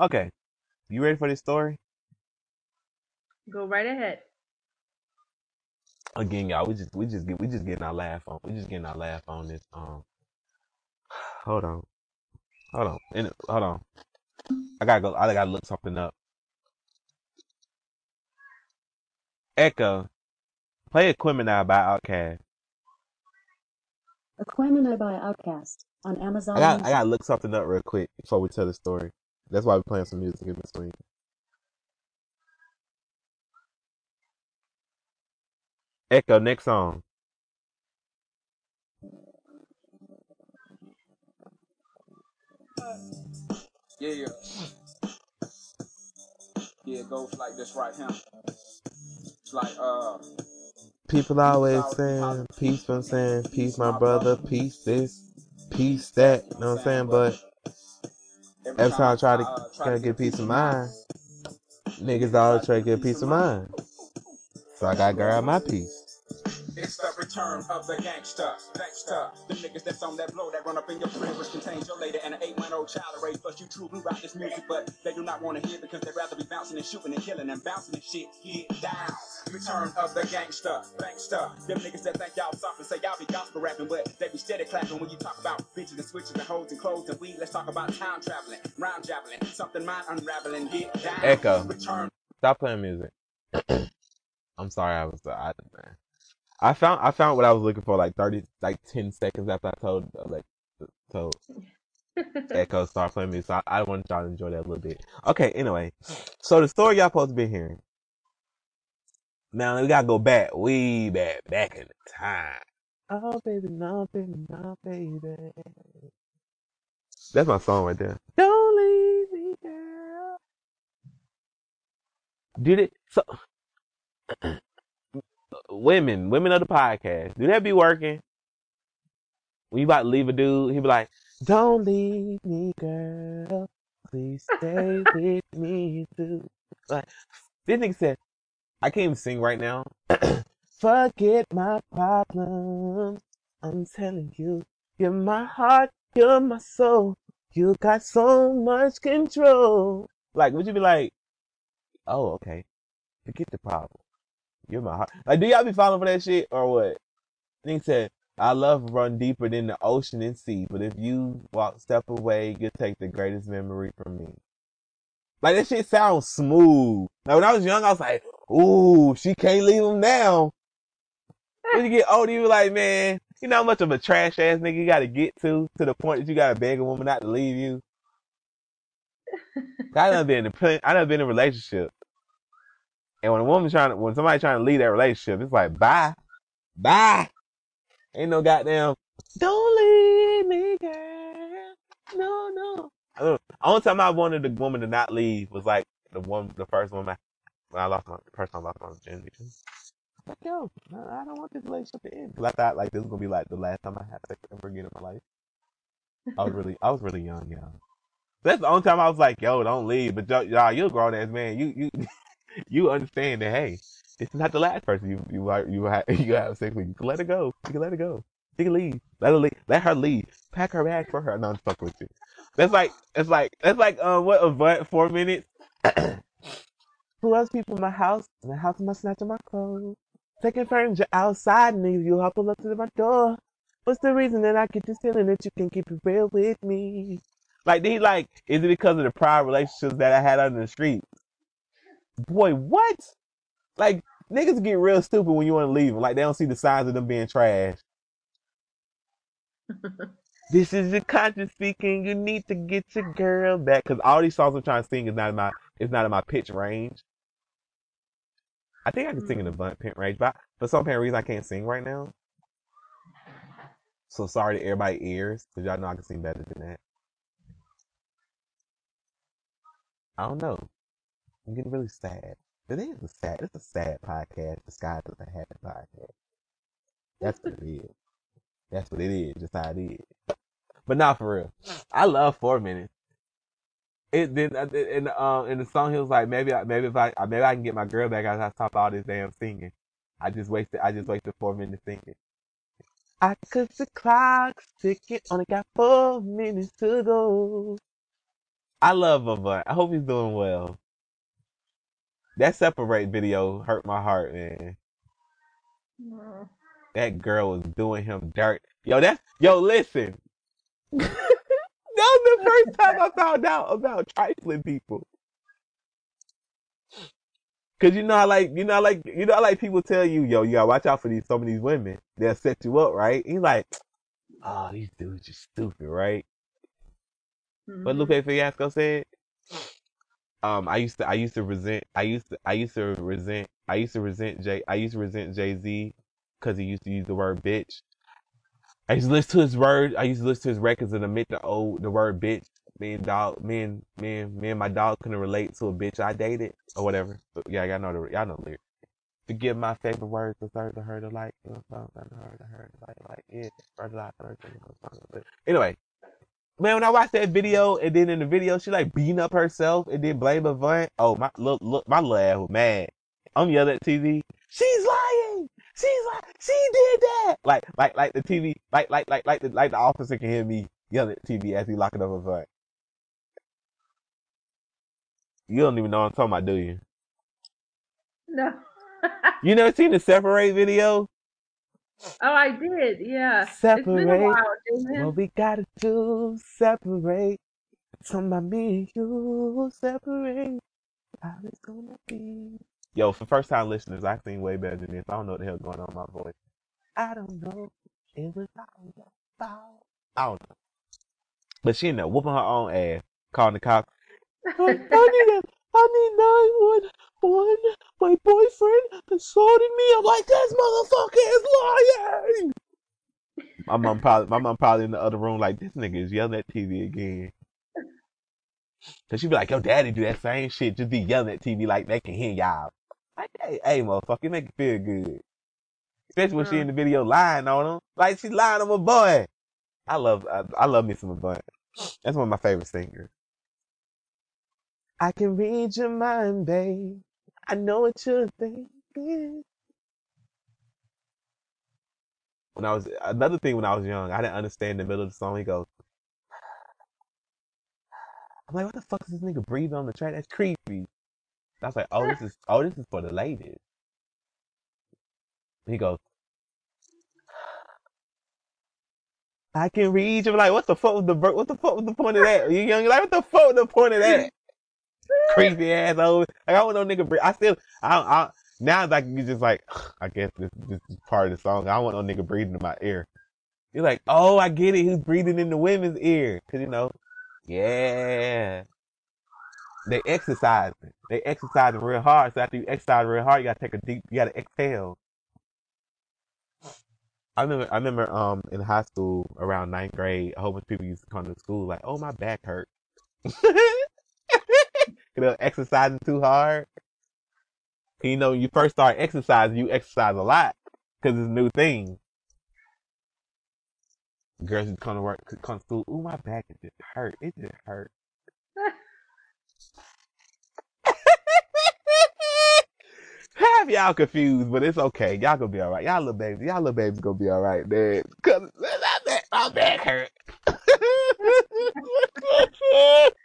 okay. You ready for this story? Go right ahead. Again, y'all, we just, we just get, we just getting our laugh on, we just getting our laugh on this. Um, hold on, hold on, In- hold on. I gotta go. I gotta look something up. Echo, play Aquemini by Outkast. Aquemini by Outkast on Amazon I got, I gotta look something up real quick before we tell the story. That's why we're playing some music in between. Echo, next song. Yeah, yeah. Yeah, it goes like this right here. It's like, uh, People always saying peace I'm saying peace, my brother, peace this, peace that. You know what I'm saying? But every time I try to uh, try to get peace of mind, niggas always try to get peace of mind. So I gotta grab my piece. It's the return of the gangster, gangster. The niggas that's on that blow that run up in your crib, which contains your lady and an eight-month-old child raised. Plus, you true blue rock this music, but they do not want to hear because they'd rather be bouncing and shooting and killing and bouncing and shit. Get down. Return of the gangster, gangster. Them niggas that think y'all soft and say y'all be gospel rapping, but they be steady clapping when you talk about bitches and switches and hoes and clothes and weed. Let's talk about time traveling, round javelin, something mind unraveling. Get down. Echo. Return Stop playing music. I'm sorry, I was the I, man. I found I found what I was looking for like thirty like ten seconds after I told uh, like told Echo start playing music. So I, I want y'all to enjoy that a little bit. Okay, anyway, so the story y'all supposed to be hearing. Now we gotta go back, way back, back in the time. Oh baby, no baby, no baby. That's my song right there. Don't leave me, girl. Did it? So women, women of the podcast, do that be working? When you about to leave a dude, he be like, "Don't leave me, girl. Please stay with me too." Like this nigga said, I can't even sing right now. Forget my problems. I'm telling you, you're my heart, you're my soul. You got so much control. Like, would you be like, oh, okay, forget the problem. You're my heart. Like, do y'all be falling for that shit or what? Nigga said, I love run deeper than the ocean and sea, but if you walk step away, you'll take the greatest memory from me. Like that shit sounds smooth. Like when I was young, I was like, ooh, she can't leave him now. When you get older, you be like, man, you know how much of a trash ass nigga you gotta get to, to the point that you gotta beg a woman not to leave you. I done been in a, I done been in a relationship. And when a woman trying to, when somebody trying to leave that relationship, it's like, bye, bye. Ain't no goddamn, don't leave me, girl. No, no. I don't- Only time I wanted the woman to not leave was like the one, the first woman when I lost my, the person I lost my virginity to. Like, yo, I I don't want this relationship to end. Cause I thought like this was gonna be like the last time I had sex ever again in my life. I was really, I was really young, y'all. That's the only time I was like, yo, don't leave. But y'all, y'all you're a grown ass man. You, you, you understand that, hey, this is not the last person you, you, are- you, have, you have sex with. You can let her go. You can let her go. She can leave. Let her leave. Let her leave. Pack her bag for her. No, I'm fucking with you. That's like, it's like, that's like, um, what, a butt, four minutes? Who else people in my house? In the house my snatch my clothes. taking furniture outside and you hop up to my door. What's the reason that I get this feeling that you can keep it real with me? Like he like, is it because of the prior relationships that I had on the street? Boy, what? Like niggas get real stupid when you want to leave them. Like they don't see the signs of them being trash. this is your conscience speaking. You need to get your girl back. Cause all these songs I'm trying to sing is not in my is not in my pitch range. I think I can sing in the mm. bunt pitch range, but for some apparent reason I can't sing right now. So sorry to everybody ears, cause y'all know I can sing better than that. I don't know. I'm getting really sad. It is a sad. It's a sad podcast. The sky doesn't have a podcast. That's what it is. That's what it is. Just how it is. But not for real. I love four minutes. It then uh, in um in the song he was like maybe I, maybe if I maybe I can get my girl back as I stop all this damn singing. I just wasted I just wasted four minutes singing. I cause the clock's ticking, only got four minutes to go. I love Avant. I hope he's doing well. That separate video hurt my heart, man. Mm. That girl was doing him dirt. Yo, that's yo. Listen, that was the first time I found out about trifling people. Cause you know, I like you know, I like you know, I like people tell you, yo, you gotta watch out for these some of these women. They'll set you up, right? And you like, oh, these dudes are stupid, right? What Mhm. Lupe Fiasco said. Um, I used to, I used to resent, I used to, I used to resent, I used to resent Jay, I used to resent Jay Z because he used to use the word bitch. I used to listen to his word, I used to listen to his records and admit the old, the word bitch. Me and dog, me and me and me and my dog couldn't relate to a bitch I dated or whatever. But yeah, y'all know the, y'all know the lyrics. Forgive my favorite words, the third, the hurt, the like, the hurt, the hurt, the hurt, like, like, yeah, hurt, like, Anyway, Man, when I watched that video, and then in the video, she like beating up herself and then blame Avant. Oh, my, look, look, my little ass was mad. I'm yelling at TV. She's lying. She's like, she did that. Like, like, like the TV, like, like, like, like the, like the officer can hear me yelling at TV as he locking up Avant. You don't even know what I'm talking about, do you? No. You never seen the separate video? Oh, I did. Yeah. It's been a Separate. while. What we gotta do, separate. Talking about me and you, separate. How it's gonna be. Yo, for first time listeners, I sing way better than this. I don't know what the hell's going on with my voice. I don't know. It was all your fault. I don't know. But she ended up whooping her own ass, calling the cops. I, a, I need 911. My boyfriend assaulted me. I'm like, this motherfucker is lying. My mom probably, my mom probably in the other room like, this nigga is yelling at TV again. Cause she be like, yo, daddy do that same shit, just be yelling at TV like they can hear y'all. Like, hey, hey, motherfucker, make it feel good. Especially when she in the video lying on him. Like she lying on my boy. I love, I, I love me some Avant. That's one of my favorite singers. I can read your mind, babe. I know what you're thinking. When I was, another thing when I was young, I didn't understand the middle of the song. He goes, I'm like, what the fuck is this nigga breathing on the track? That's creepy. I was like, oh, this is, oh, this is for the ladies. He goes, I can read you. I'm like, what the fuck was the, what the fuck was the point of that? You young, like, what the fuck was the point of that? Creepy ass. Like I want no nigga. I still. I. I now like you just like. I guess this, this is part of the song. I want no nigga breathing in my ear. You're like, oh, I get it. He's breathing in the women's ear, cause you know, yeah. They exercising. They exercising real hard. So after you exercise real hard, you gotta take a deep. You gotta exhale. I remember. I remember. Um, in high school, around ninth grade, a whole bunch of people used to come to school like, "Oh, my back hurt." you know, exercising too hard. You know, you first start exercising, you exercise a lot because it's a new thing. Girls just come to work, come to school. Ooh, my back it just hurt. It just hurt. Have y'all confused, but it's okay. Y'all gonna be all right. Y'all little babies, y'all little babies gonna be all right, man. Cause my back, my back hurt.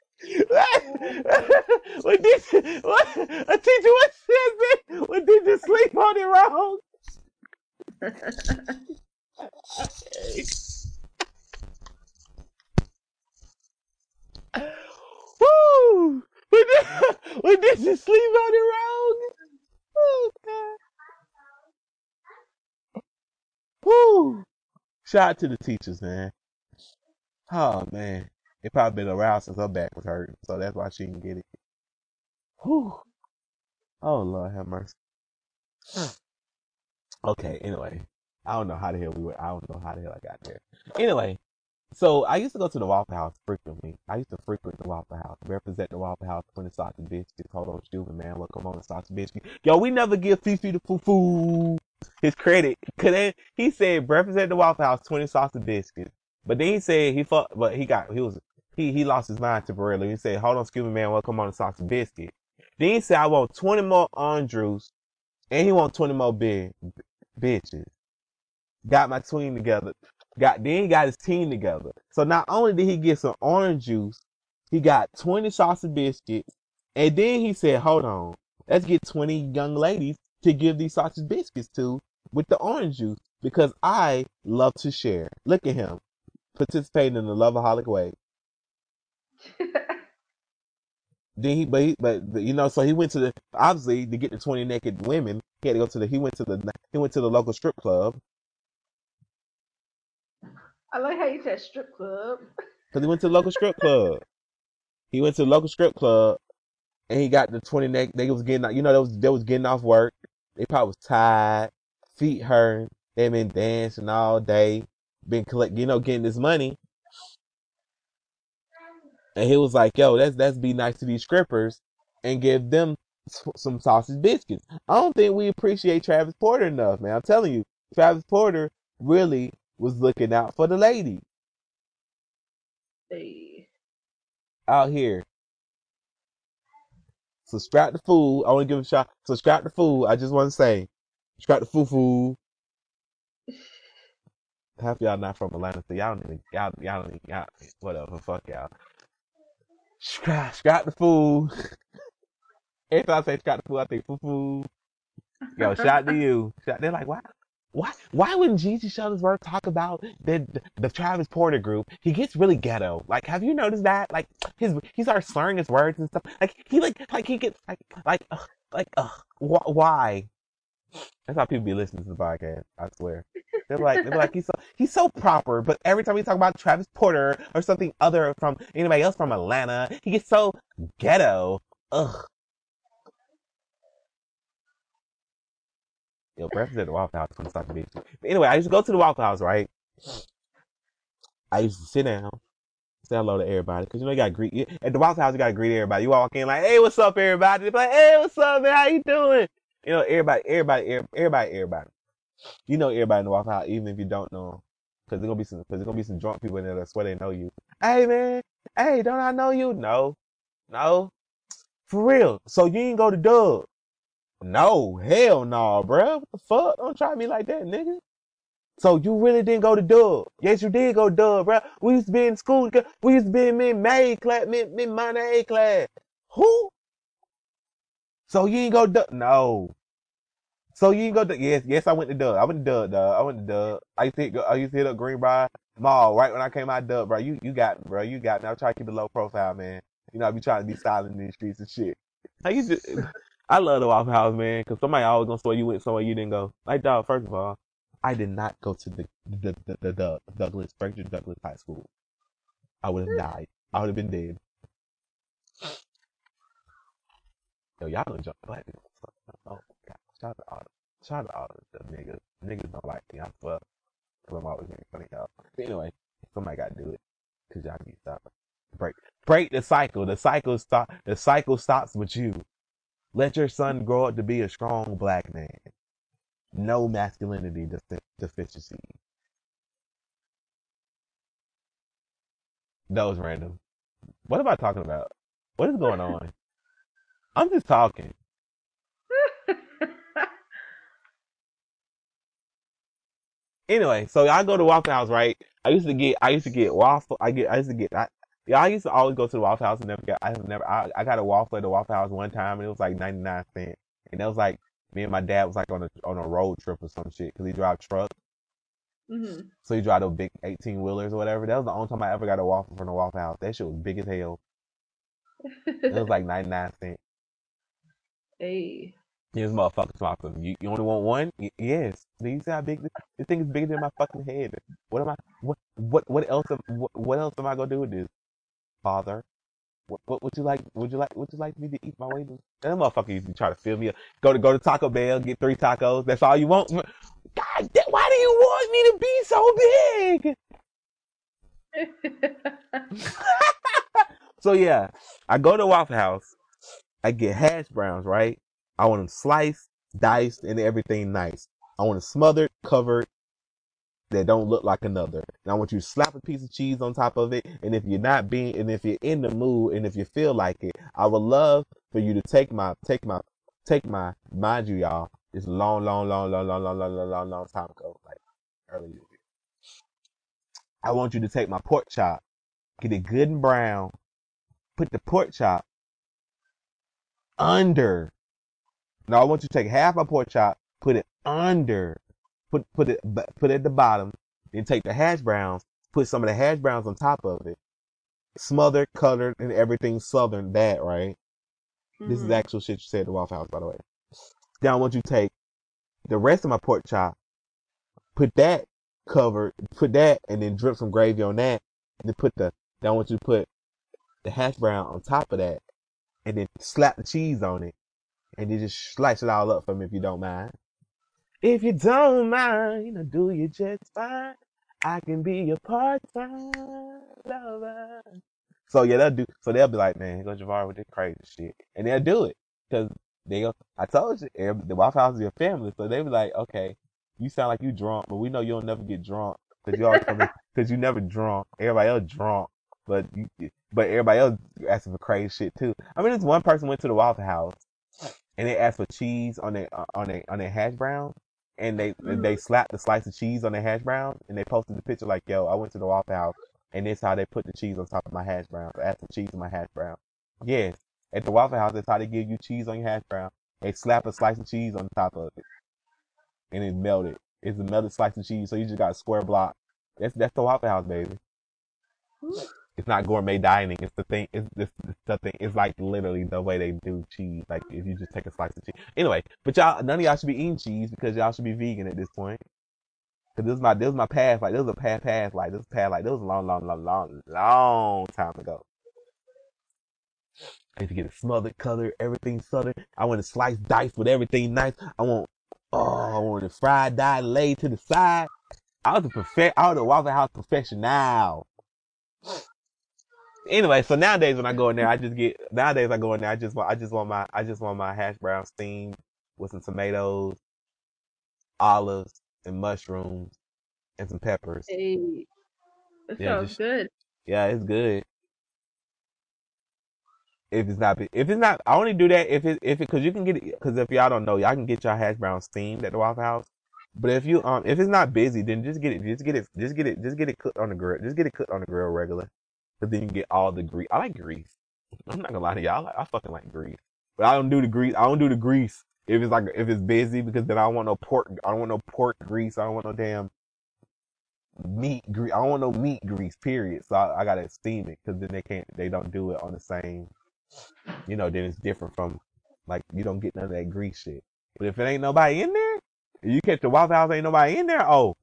what did you, what, a teacher what said that? What did you sleep on it wrong? Woo! We did, we did just sleep on the road. Oh, God. Woo! Shout out to the teachers, man. Oh, man. It probably been around since her back was hurt, so that's why she didn't get it. Whew. Oh, Lord have mercy. Okay, anyway. I don't know how the hell we went. I don't know how the hell I got there. Anyway, so I used to go to the Waffle House frequently. I used to frequent the Waffle House, represent the Waffle House when it's sausage biscuits. Hold on, stupid man. Look, come on, the sausage biscuit. Yo, we never give Fifi the foo foo his credit. Cause then he said breakfast at the Waffle House, 20 sausage biscuits. But then he said he fought, but he got, he was, he, he lost his mind temporarily. He said, hold on, excuse me, man. Welcome on the sausage biscuit. Then he said, I want 20 more Andrews and he want 20 more big bitches. Got my team together. Got then he got his team together. So not only did he get some orange juice, he got 20 sausage biscuits, and then he said, "Hold on, let's get 20 young ladies to give these sausage biscuits to with the orange juice because I love to share." Look at him participating in the loveaholic way. Then he, but, he, but you know, so he went to the obviously to get the 20 naked women. He had to go to the. He went to the. He went to the local strip club I like how you said strip club. because he went to the local strip club. He went to the local strip club and he got the 20 neck. They was getting you know, they was, they was getting off work. They probably was tired, feet hurting. They been dancing all day, been collect, you know, getting this money. And he was like, yo, let's, let's be nice to these strippers and give them some sausage biscuits. I don't think we appreciate Travis Porter enough, man. I'm telling you, Travis Porter really was looking out for the lady Hey. out here. Subscribe to food. I want to give a shot. Subscribe to food. I just want to say, subscribe to foo foo. Half y'all not from Atlanta, so y'all don't even, y'all, y'all don't even, y'all, whatever, fuck y'all. Strap, Strap the fool. Every time I say Strap the fool, I think foo foo. Yo, shout to you. They're like, why, why, why wouldn't Gigi Shuttlesworth talk about the, the the Travis Porter group? He gets really ghetto. Like, have you noticed that? Like, his he starts slurring his words and stuff. Like, he like like he gets like like ugh, like ugh, wh- why? That's how people be listening to the podcast. I swear. They're like they're like he's so he's so proper, but every time we talk about Travis Porter or something other from anybody else from Atlanta, he gets so ghetto. Ugh. Yo, breakfast at the Waffle House when to be. But anyway, I used to go to the Waffle House, right? I used to sit down, say hello to everybody, cause you know you gotta greet. At the Waffle House, you gotta greet everybody. You walk in like, "Hey, what's up, everybody?" They be like, "Hey, what's up, man? How you doing?" You know, everybody, everybody, everybody, everybody. You know everybody in the Waffle House, even if you don't know them, cause there's gonna be some, cause there's gonna be some drunk people in there that swear they know you. Hey, man. Hey, don't I know you? No, no, for real. So you ain't go to Dub? No, hell no, bruh. What the fuck? Don't try me like that, nigga. So you really didn't go to Dub? Yes, you did go to Dub, bruh. We used to be in school. We used to be in mid May class, mid mid minor A class. Who? So you ain't go to Dub? No. So you ain't go to? Yes, yes. I went to Dub. I went to Dub, dog. I went to Dub. I used to hit, I used to hit up Greenbrier Mall right when I came out of Dub, bro. You you got me, bro. You got me. I'm trying to keep a low profile, man. You know, I be trying to be silent in the streets and shit. I used to. I love the Waffle House, man, because somebody always gonna swear you went somewhere you didn't go. Like, dog, first of all, I did not go to the the the, the, the Douglas Frederick Douglass High School. I would have mm. died. I would have been dead. Yo, y'all don't jump black people. Shout out to all shout out to all the niggas. Niggas don't like me. I fuck. Cause I'm always making fun of y'all. But anyway, somebody gotta do it. Cause y'all need to stop. Break break the cycle. The cycle stop the cycle stops with you. Let your son grow up to be a strong black man. No masculinity defi- deficiency. That was random. What am I talking about? What is going on? I'm just talking. Anyway, so I go to Waffle House, right? I used to get, I used to get waffle. I get, I used to get, I, yeah, I used to always go to the Waffle House and never get. I have never, I, I got a waffle at the Waffle House one time and it was like ninety nine cent, and that was like me and my dad was like on a on a road trip or some shit because he drive truck. hmm So he drive those big eighteen wheelers or whatever. That was the only time I ever got a waffle from the Waffle House. That shit was big as hell. It was like ninety nine cents. hey. This motherfucker talking. You, you only want one? Y- yes. Do you see how big this, this thing is bigger than my fucking head? What am I? What what what else? Am, what, what else am I gonna do with this, father? What, what would you like? Would you like? Would you like me to eat my way? to- That motherfucker used to try to fill me up. Go to go to Taco Bell, get three tacos. That's all you want. God, damn, why do you want me to be so big? So yeah, I go to Waffle House. I get hash browns, right? I want them sliced, diced, and everything nice. I want it smothered, covered, that don't look like another. And I want you to slap a piece of cheese on top of it. And if you're not being, and if you're in the mood, and if you feel like it, I would love for you to take my, take my, take my, mind you, y'all, it's long, long, long, long, long, long, long, long, long, long time ago, like early. I want you to take my pork chop, get it good and brown, put the pork chop under. Now I want you to take half my pork chop, put it under, put put it put it at the bottom, then take the hash browns, put some of the hash browns on top of it, smothered, colored, and everything southern that right. This is Mhm. actual shit you said at the Waffle House, by the way. Then I want you to take the rest of my pork chop, put that covered, put that, and then drip some gravy on that, and then put the. Then I want you to put the hash brown on top of that, and then slap the cheese on it, and then just slice it all up for me if you don't mind. If you don't mind, I'll do you just fine. I can be your part-time lover. So yeah, they'll do. So they'll be like, man, go Javar with this crazy shit, and they'll do it because they go. I told you, eh, the Waffle House is your family, so they be like, okay, you sound like you drunk, but we know you'll never get drunk because you always come because you never drunk. Everybody else drunk, but you, but everybody else asking for crazy shit too. I mean, this one person went to the Waffle House and they asked for cheese on their on their on their hash brown, and they they mm-hmm. slapped the slice of cheese on their hash brown, and they posted the picture like, "Yo, I went to the Waffle House, and this how they put the cheese on top of my hash brown. I asked for cheese on my hash brown. Yes, at the Waffle House, that's how they give you cheese on your hash brown. They slap a slice of cheese on top of it, and it's melted. It's a melted slice of cheese, so you just got a square block. That's that's the Waffle House, baby. It's not gourmet dining. It's the thing. It's this the thing. It's like literally the way they do cheese. Like if you just take a slice of cheese. Anyway, but y'all, none of y'all should be eating cheese because y'all should be vegan at this point. Cause this is my this is my past. Like this is a past past. Like this past. Like this was a long long long long long time ago. I need to get it smothered, colored, everything southern. I want it sliced, diced with everything nice. I want oh, I want it fried, dyed, laid to the side. I was a perfect. I was a Waffle House professional. Anyway, so nowadays when I go in there, I just get nowadays I go in there, I just want I just want my I just want my hash brown steamed with some tomatoes, olives, and mushrooms, and some peppers. Hey. That Yeah, sounds just- good. Yeah, it's good. If it's not, if it's not, I only do that if it, if it, cause you can get it, cause if y'all don't know, y'all can get your hash brown steamed at the Waffle House. But if you, um, if it's not busy, then just get it, just get it, just get it, just get it cooked on the grill, just get it cooked on the grill regular. Cause then you get all the grease. I like grease. I'm not gonna lie to y'all, I, like, I fucking like grease. But I don't do the grease, I don't do the grease if it's like, if it's busy because then I don't want no pork, I don't want no pork grease, I don't want no damn meat grease. I don't want no meat grease, period. So I, I gotta steam it because then they can't, they don't do it on the same, you know, then it's different from, like, you don't get none of that grease shit. But if it ain't nobody in there, you catch the Waffle House, ain't nobody in there, oh,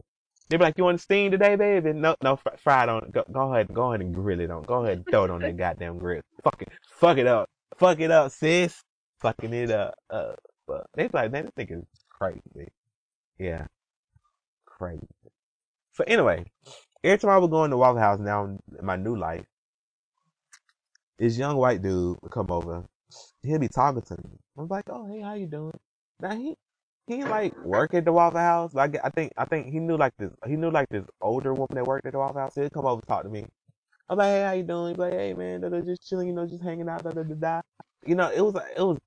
they be like, you want to steam today, baby? No, no, fr- fried on, go, go ahead, go ahead and grill it on, go ahead and throw it on that goddamn grill. Fuck it, fuck it up, fuck it up, sis. Fucking it up, uh, but they be like, man, this nigga's crazy. Yeah, crazy. So anyway, every time I would go in the Waffle House now in my new life, this young white dude would come over. He'll be talking to me. I'm like, oh hey, how you doing? Now he he like work at the Waffle House. But I, think I think he knew like this he knew like this older woman that worked at the Waffle House. He'd come over and talk to me. I'm like, hey, how you doing? He's like, hey man, da, da, just chilling, you know, just hanging out, da da da da. You know, it was it was.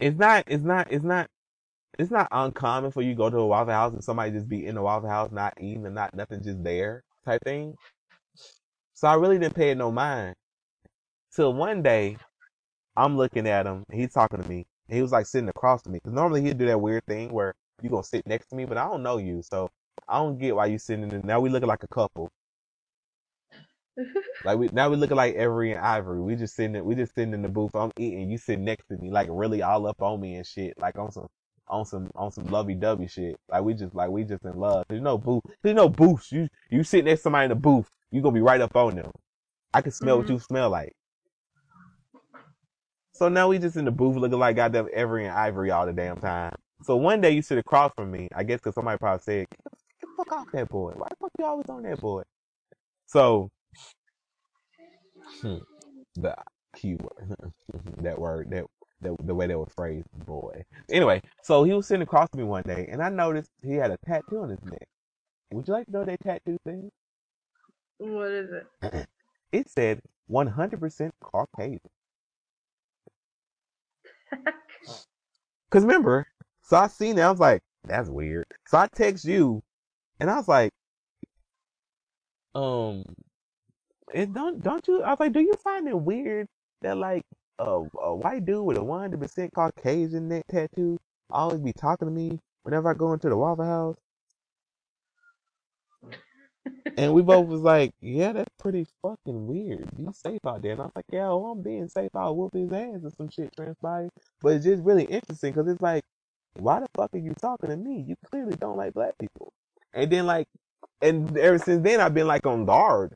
It's not it's not it's not it's not uncommon for you to go to a Waffle House and somebody just be in the Waffle House not eating and not nothing just there type thing. So I really didn't pay it no mind. Till one day, I'm looking at him, he's talking to me, And he was like sitting across from me. Cause normally he'd do that weird thing where you gonna sit next to me, but I don't know you, so I don't get why you sitting in. Now we looking like a couple. Like we now we looking like Avery and Ivory. We just sitting in, we just sitting in the booth. I'm eating, you sitting next to me, like really all up on me and shit, like on some on some on some lovey dovey shit. Like we just like we just in love. There's no booth. There's no booths. You you sit next to somebody in the booth, you gonna be right up on them. I can smell what mm-hmm. you smell like. So now we just in the booth looking like goddamn Avery and Ivory all the damn time. So one day you sit across from me, I guess because somebody probably said, "Get the fuck off that boy. Why the fuck you always on that boy?" So hmm, the keyword, that word, that the, the way that was phrased, boy. Anyway, so he was sitting across from me one day, and I noticed he had a tattoo on his neck. Would you like to know that tattoo thing? What is it? It said 100% Caucasian. Cause remember, so I seen it, I was like, that's weird. So I text you, and I was like, um, and don't don't you? I was like, do you find it weird that like a, a white dude with a 100% Caucasian neck tattoo always be talking to me whenever I go into the Waffle House? And we both was like, yeah, that's pretty fucking weird. Be safe out there. And I was like, yeah, well, I'm being safe. I'll whoop his ass if some shit transpires. But it's just really interesting because it's like, why the fuck are you talking to me? You clearly don't like black people. And then like, and ever since then I've been like on guard.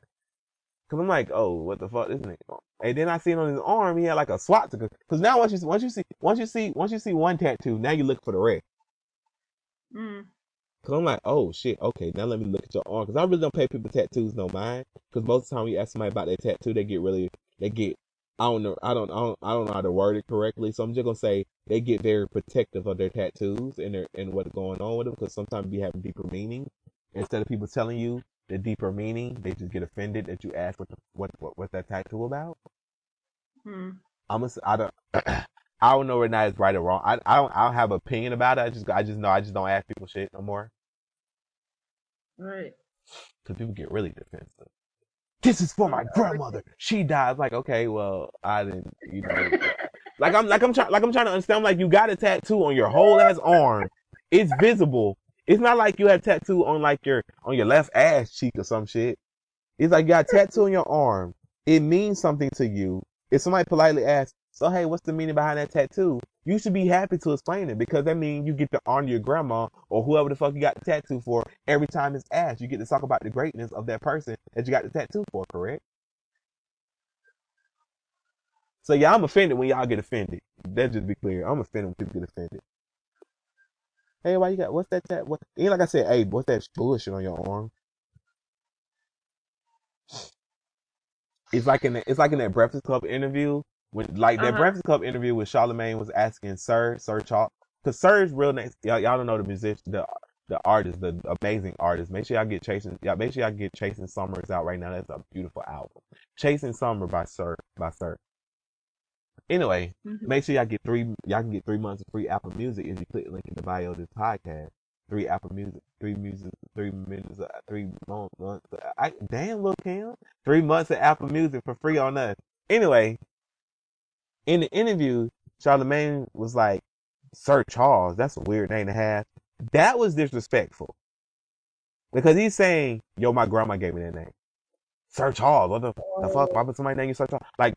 Cause I'm like, oh, what the fuck, is this nigga? And then I seen on his arm he had like a swastika. Cause now once you once you see once you see once you see one tattoo, now you look for the rest. Mm. Cause I'm like, oh shit, okay, now let me look at your arm. Cause I really don't pay people tattoos no mind. Cause most of the time when you ask somebody about their tattoo, they get really, they get, I don't know, I don't, I don't, I don't know how to word it correctly. So I'm just gonna say they get very protective of their tattoos and their and what's going on with them. Cause sometimes be having deeper meaning. Instead of people telling you the deeper meaning, they just get offended that you ask what the, what what what's that tattoo about. Hmm. I'm a, I don't, I don't know whether or not it's right or wrong. I, I don't, I don't have an opinion about it. I just, I just know I just don't ask people shit no more. Right. Cause people get really defensive. This is for my grandmother. She died. Like, okay, well, I didn't, you know, like I'm, like I'm trying, like I'm trying to understand. I'm like, you got a tattoo on your whole ass arm. It's visible. It's not like you have tattoo on like your, on your left ass cheek or some shit. It's like you got a tattoo on your arm. It means something to you. If somebody politely asks, so hey, what's the meaning behind that tattoo? You should be happy to explain it because that means you get to honor your grandma or whoever the fuck you got the tattoo for every time it's asked. You get to talk about the greatness of that person that you got the tattoo for, correct? So yeah, I'm offended when y'all get offended. Let's just be clear. I'm offended when people get offended. Hey, why you got what's that tat? What? Ain't like I said, hey, what's that bullshit on your arm? It's like in the, it's like in that Breakfast Club interview when like that Uh-huh. Breakfast Club interview with Charlemagne was asking Sir Sir Chalk because Sir's real name y'all, y'all don't know the musician the the artist the amazing artist. Make sure y'all get chasing y'all make sure y'all get Chasing Summers out right now. That's a beautiful album. Chasing Summer by Sir by Sir. Anyway, Mhm. make sure y'all get three y'all can get three months of free Apple Music if you click the link in the bio of this podcast. Three Apple Music, three music, three minutes, uh, three months. months I, damn, little Cam, three months of Apple Music for free on us. Anyway, in the interview, Charlemagne was like, Sir Charles, that's a weird name to have. That was disrespectful. Because he's saying, yo, my grandma gave me that name. Sir Charles, what the, the fuck? Why would somebody name you Sir Charles? Like,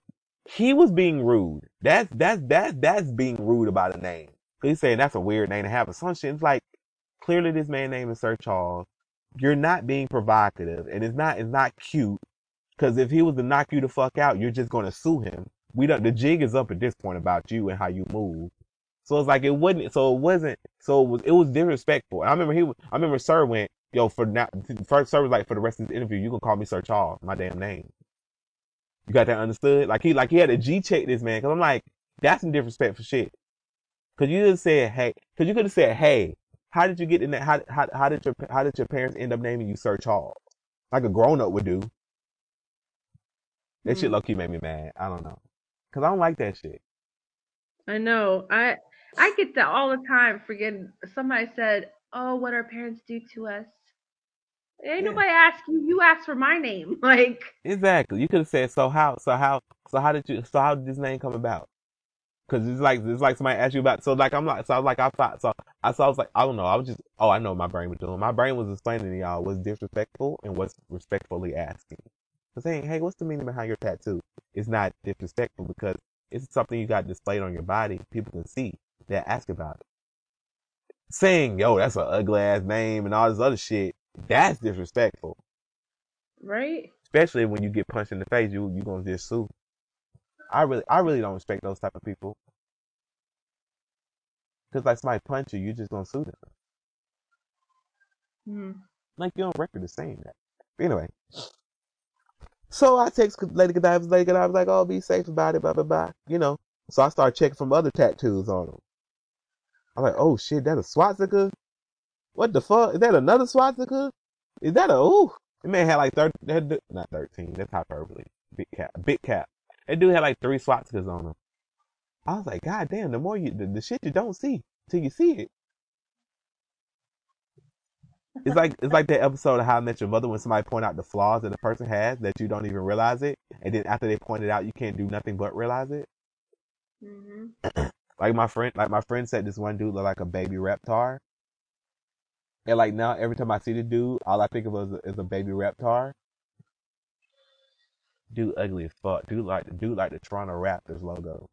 he was being rude. That's, that's, that's, that's being rude about a name. He's saying that's a weird name to have. It's like, clearly this man name is Sir Charles. You're not being provocative and it's not, it's not cute. Cause if he was to knock you the fuck out, you're just gonna sue him. We don't, the jig is up at this point about you and how you move. So it's like it wouldn't. So it wasn't. So it was. It was disrespectful. And I remember he. was- I remember Sir went, "Yo, for now." First, Sir was like, "For the rest of this interview, you can call me Sir Charles, my damn name." You got that understood? Like he, like he had a G check this man. Cause I'm like, that's some disrespectful shit. Cause you just said, "Hey," cause you could have said, "Hey, how did you get in that? How, how, how did your, how did your parents end up naming you Sir Charles?" Like a grown up would do. That shit Hmm. low key made me mad. I don't know. Cause I don't like that shit. I know. I I get that all the time. Forgetting somebody said, "Oh, what our parents do to us." Ain't Yeah. nobody ask you. You asked for my name. Like, Exactly. You could have said, so how, so how, so how did you, so how did this name come about? Cause it's like it's like somebody asked you about. So like I'm like so I was like I thought so I so I was like I don't know I was just oh I know what my brain was doing. My brain was explaining to y'all what's disrespectful and what's respectfully asking. Saying hey what's the meaning behind your tattoo? It's not disrespectful because it's something you got displayed on your body. People can see. They ask about it. Saying yo that's an ugly ass name and all this other shit. That's disrespectful. Right? Especially when you get punched in the face, you you gonna just sue. I really I really don't respect those type of people. Cause like somebody punch you, you just gonna sue them. hmm Like you on record is saying that. But anyway. So I text Lady Godiva, Lady Godiva was like, oh, be safe about it, blah, blah, blah. You know. So I started checking from other tattoos on them. I'm like, oh shit, that a swastika? What the fuck? Is that another swastika? Is that a, ooh. The man had like 30, not 13, that's hyperbole. Big cap, big cap. That dude had like three swastikas on him. I was like, God damn, the more you, the, the shit you don't see till you see it. It's like it's like that episode of How I Met Your Mother when somebody point out the flaws that a person has that you don't even realize it, and then after they point it out, you can't do nothing but realize it. hmm Like my friend, like my friend said, this one dude looked like a baby reptar, and like now every time I see the dude, all I think of is a, is a baby reptar. Dude, ugly as fuck. Dude, like dude, like the Toronto Raptors logo.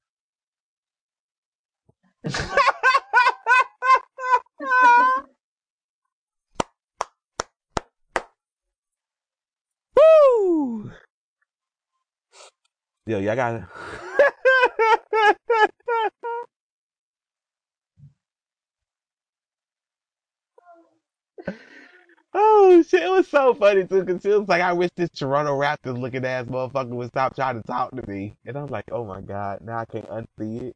Yo, y'all got. oh shit! It was so funny too, cause it was like, I wish this Toronto Raptors looking ass motherfucker would stop trying to talk to me, and I'm like, oh my god, now I can't unsee it.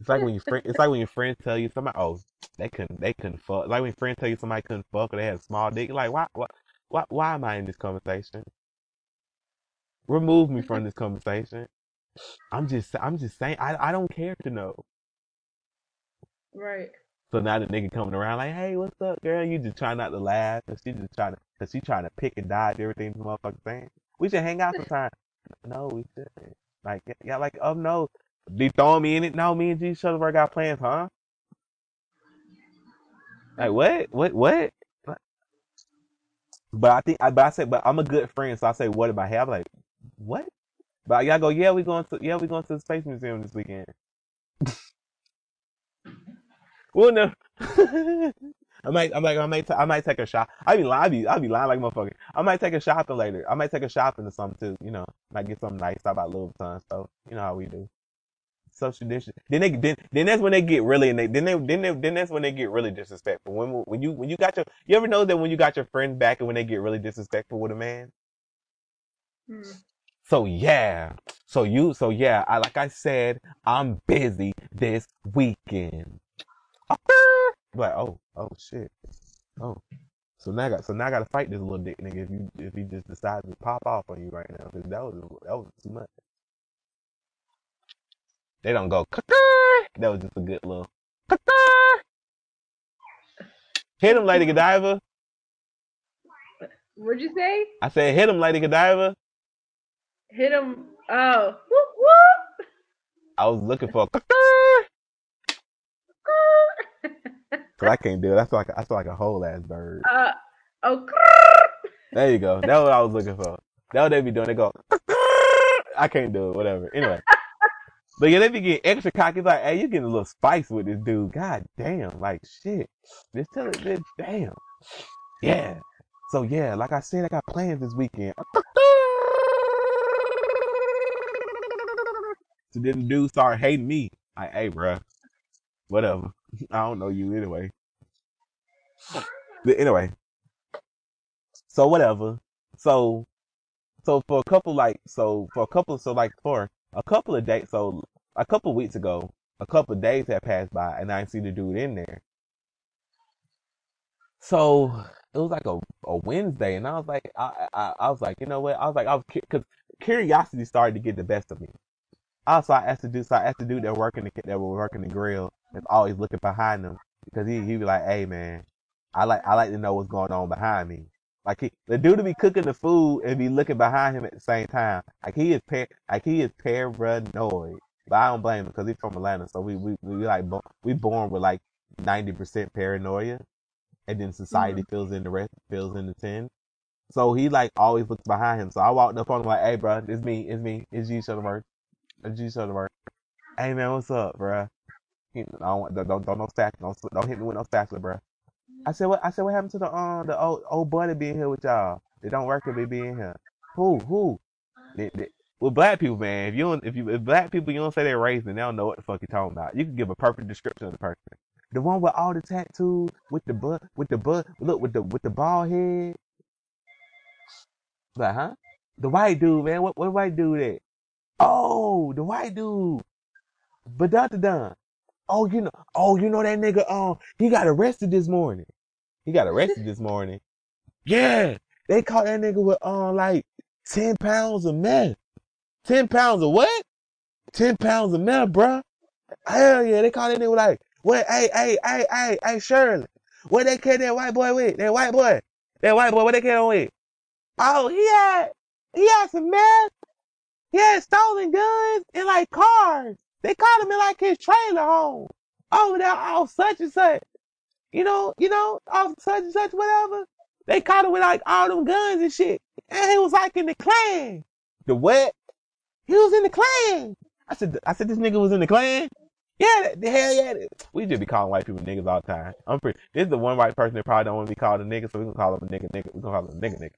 It's like when your friend, it's like when your friends tell you somebody, oh, they couldn't, they couldn't fuck. Like when friends tell you somebody couldn't fuck or they had a small dick. Like, why, why, why, why am I in this conversation? Remove me from this conversation. I'm just, I'm just saying, I, I don't care to know. Right. So now the nigga coming around like, hey, what's up, girl? You just trying not to laugh, and she just trying to, cause she trying to pick and dodge everything the motherfucker saying. We should hang out sometime. no, we shouldn't. Like, yeah, like, oh no, they throwing me in it. No, me and G Shuttlesworth got plans, huh? Like what? What? What? But I think, I, but I said, but I'm a good friend, so I say, what if I have? Like, what? But y'all go, yeah, we going to, yeah, we going to the Space Museum this weekend. well, no. I might, I'm like, I might, t- I might take a shot. I be lying, I be, I be lying like motherfucker. I might take a shopping later. I might take a shopping or something too. You know, might get something nice. Stop by Louis Vuitton. So you know how we do. Distance. Then they, then, then that's when they get really, and they, then they, then they, then that's when they get really disrespectful. When, when you, when you got your, you ever know that when you got your friends back and when they get really disrespectful with a man? Hmm. So yeah. So you so yeah, I like I said, I'm busy this weekend. Like, oh, oh shit. Oh. So now I got so now I gotta fight this little dick nigga if you if he just decides to pop off on you right now. Cause that was that was too much. They don't go that was just a good little Hit him, Lady Godiva. What'd you say? I said hit him, Lady Godiva. Hit him. Oh. Whoop, whoop. I was looking for Cause I can't do it. I feel like I feel like a whole ass bird. Uh, oh. There you go. That's what I was looking for. That's what they be doing. They go, I can't do it. Whatever. Anyway. But yeah, they be getting extra cocky. It's like, hey, you getting a little spice with this dude. God damn. Like, shit. Just tell it, this, damn. Yeah. So yeah, like I said, I got plans this weekend. So then the dude started hating me. Like, hey, bruh. Whatever. I don't know you anyway. But anyway. So whatever. So so for a couple like so for a couple so like for a couple of days so a couple of weeks ago, a couple of days had passed by and I didn't see the dude in there. So it was like a, a Wednesday and I was like I, I I was like, you know what? I was like I was cuz curiosity started to get the best of me. Also, I asked the dude, so I asked the dude that working the that were working the grill that's always looking behind them because he he'd be like, hey man, I like I like to know what's going on behind me. Like he, the dude to be cooking the food and be looking behind him at the same time. Like he is par, like he is paranoid. But I don't blame him because he's from Atlanta, so we we we like bo- we born with like ninety percent paranoia, and then society mm-hmm. fills in the rest, fills in the ten. So he like always looks behind him. So I walked up on him like, "Hey, bro, it's me, it's me, it's G Shuttlesworth, it's G Shuttlesworth. Hey man, what's up, bro? He, I don't don't don't no stack, don't don't hit me with no stackler, bro. I said what I said what happened to the um the old old buddy being here with y'all? They don't work with me being here. Who who? They, they, black people, man, if you don't, if you if black people you don't say they're racist, they don't know what the fuck you're talking about. You can give a perfect description of the person. The one with all the tattoos, with the butt, with the butt, look with the with the bald head. Like, huh? The white dude, man. What what white dude at? Oh, the white dude. But Dr. Don. Oh, you know, oh, you know that nigga. Um, he got arrested this morning. He got arrested this morning. Yeah, they caught that nigga with um like ten pounds of meth. Ten pounds of what? Ten pounds of meth, bruh. Hell yeah, they caught that nigga with like what? Hey, hey, hey, hey, hey, Shirley. What they catch that white boy with? That white boy. That white boy. What they catch him with? Oh, he had he had some meth. He had stolen guns and like cars. They caught him in like his trailer home over there off such and such. You know, you know, off such and such, whatever. They caught him with like all them guns and shit. And he was like in the Klan. The what? He was in the Klan. I said, I said this nigga was in the Klan. Yeah, the hell yeah. We just be calling white people niggas all the time. I'm pretty. This is the one white person that probably don't want to be called a nigga, so we gonna call him a nigga, nigga. We gonna call him a nigga, nigga.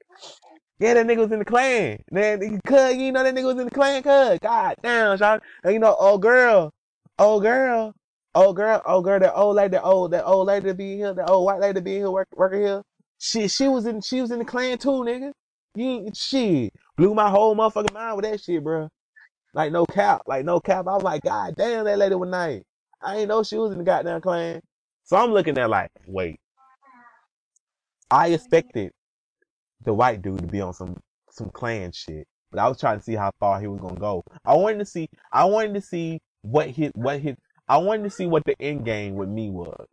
Yeah, that nigga was in the Klan. Man, cuz, you know that nigga was in the Klan, cuz. God damn, y'all. And you know, old girl, old girl, old girl, old girl, that old lady, that old, that old lady be here, that old white lady to be here work, working here. She, she was in, she was in the Klan too, nigga. You shit. Blew my whole motherfucking mind with that shit, bro. Like no cap, like no cap. I was like, God damn, that lady was nice. I ain't know she was in the goddamn Klan. So I'm looking at like, wait. I expected the white dude to be on some some Klan shit, but I was trying to see how far he was gonna go. I wanted to see, I wanted to see what his what his, I wanted to see what the end game with me was,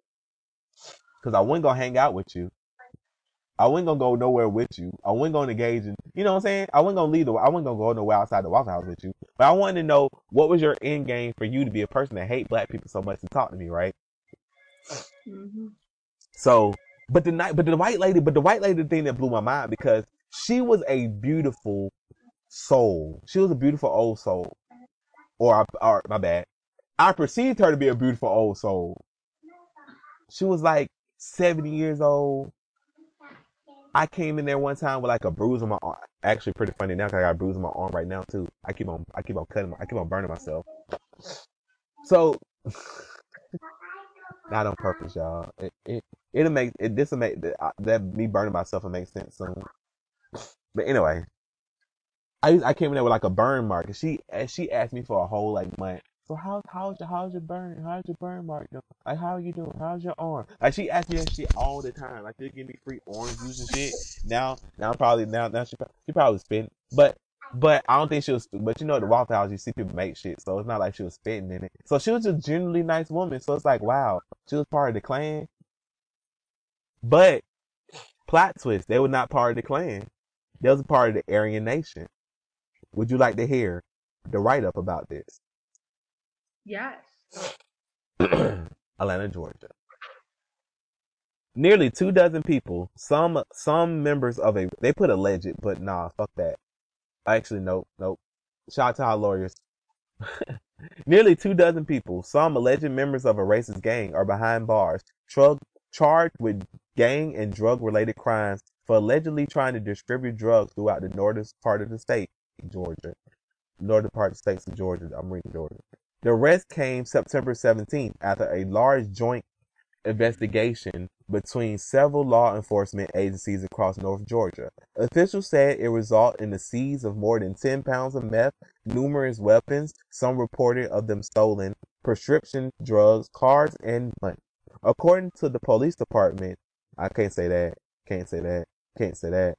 because I wasn't gonna hang out with you. I wasn't gonna go nowhere with you. I wasn't gonna engage in, you know what I'm saying? I wasn't gonna leave the, I wasn't gonna go nowhere outside the Waffle House with you. But I wanted to know what was your end game for you to be a person that hate black people so much to talk to me, right? hmm So, but the night, but the white lady, but the white lady thing that blew my mind because she was a beautiful soul. She was a beautiful old soul. Or, or my bad. I perceived her to be a beautiful old soul. She was like 70 years old. I came in there one time with like a bruise on my arm. Actually, pretty funny now because I got a bruise on my arm right now too. I keep on, I keep on cutting, my, I keep on burning myself. So, not on purpose, y'all. It, it, it'll make, it, this'll make, that, that me burning myself will make sense soon. But anyway, I, I came in there with like a burn mark and she, and she asked me for a whole like month. So how, how's your, how's your burn, how's your burn mark doing? Like, how are you doing? How's your arm? Like, she asked me that shit all the time. Like, she'll give me free orange juice and shit. Now, now probably, now, now she, she probably spent, but, but I don't think she was, but you know, the Waffle House, you see people make shit. So it's not like she was spitting in it. So she was just a genuinely nice woman. So it's like, wow, she was part of the Klan. But, plot twist, they were not part of the Klan. They was part of the Aryan Nation. Would you like to hear the write up about this? Yes. Atlanta, Georgia. Nearly two dozen people, some some members of a they put alleged, but nah, fuck that. Actually, nope, nope. Shout out to our lawyers. Nearly two dozen people, some alleged members of a racist gang, are behind bars, charged with gang and drug related crimes for allegedly trying to distribute drugs throughout the northern part of the state, Georgia. Northern part of the states of Georgia. I'm reading Georgia. The arrest came September 17th after a large joint investigation between several law enforcement agencies across North Georgia. Officials said it resulted in the seize of more than 10 pounds of meth, numerous weapons, some reported of them stolen, prescription drugs, cars, and money. According to the police department, I can't say that, can't say that, can't say that.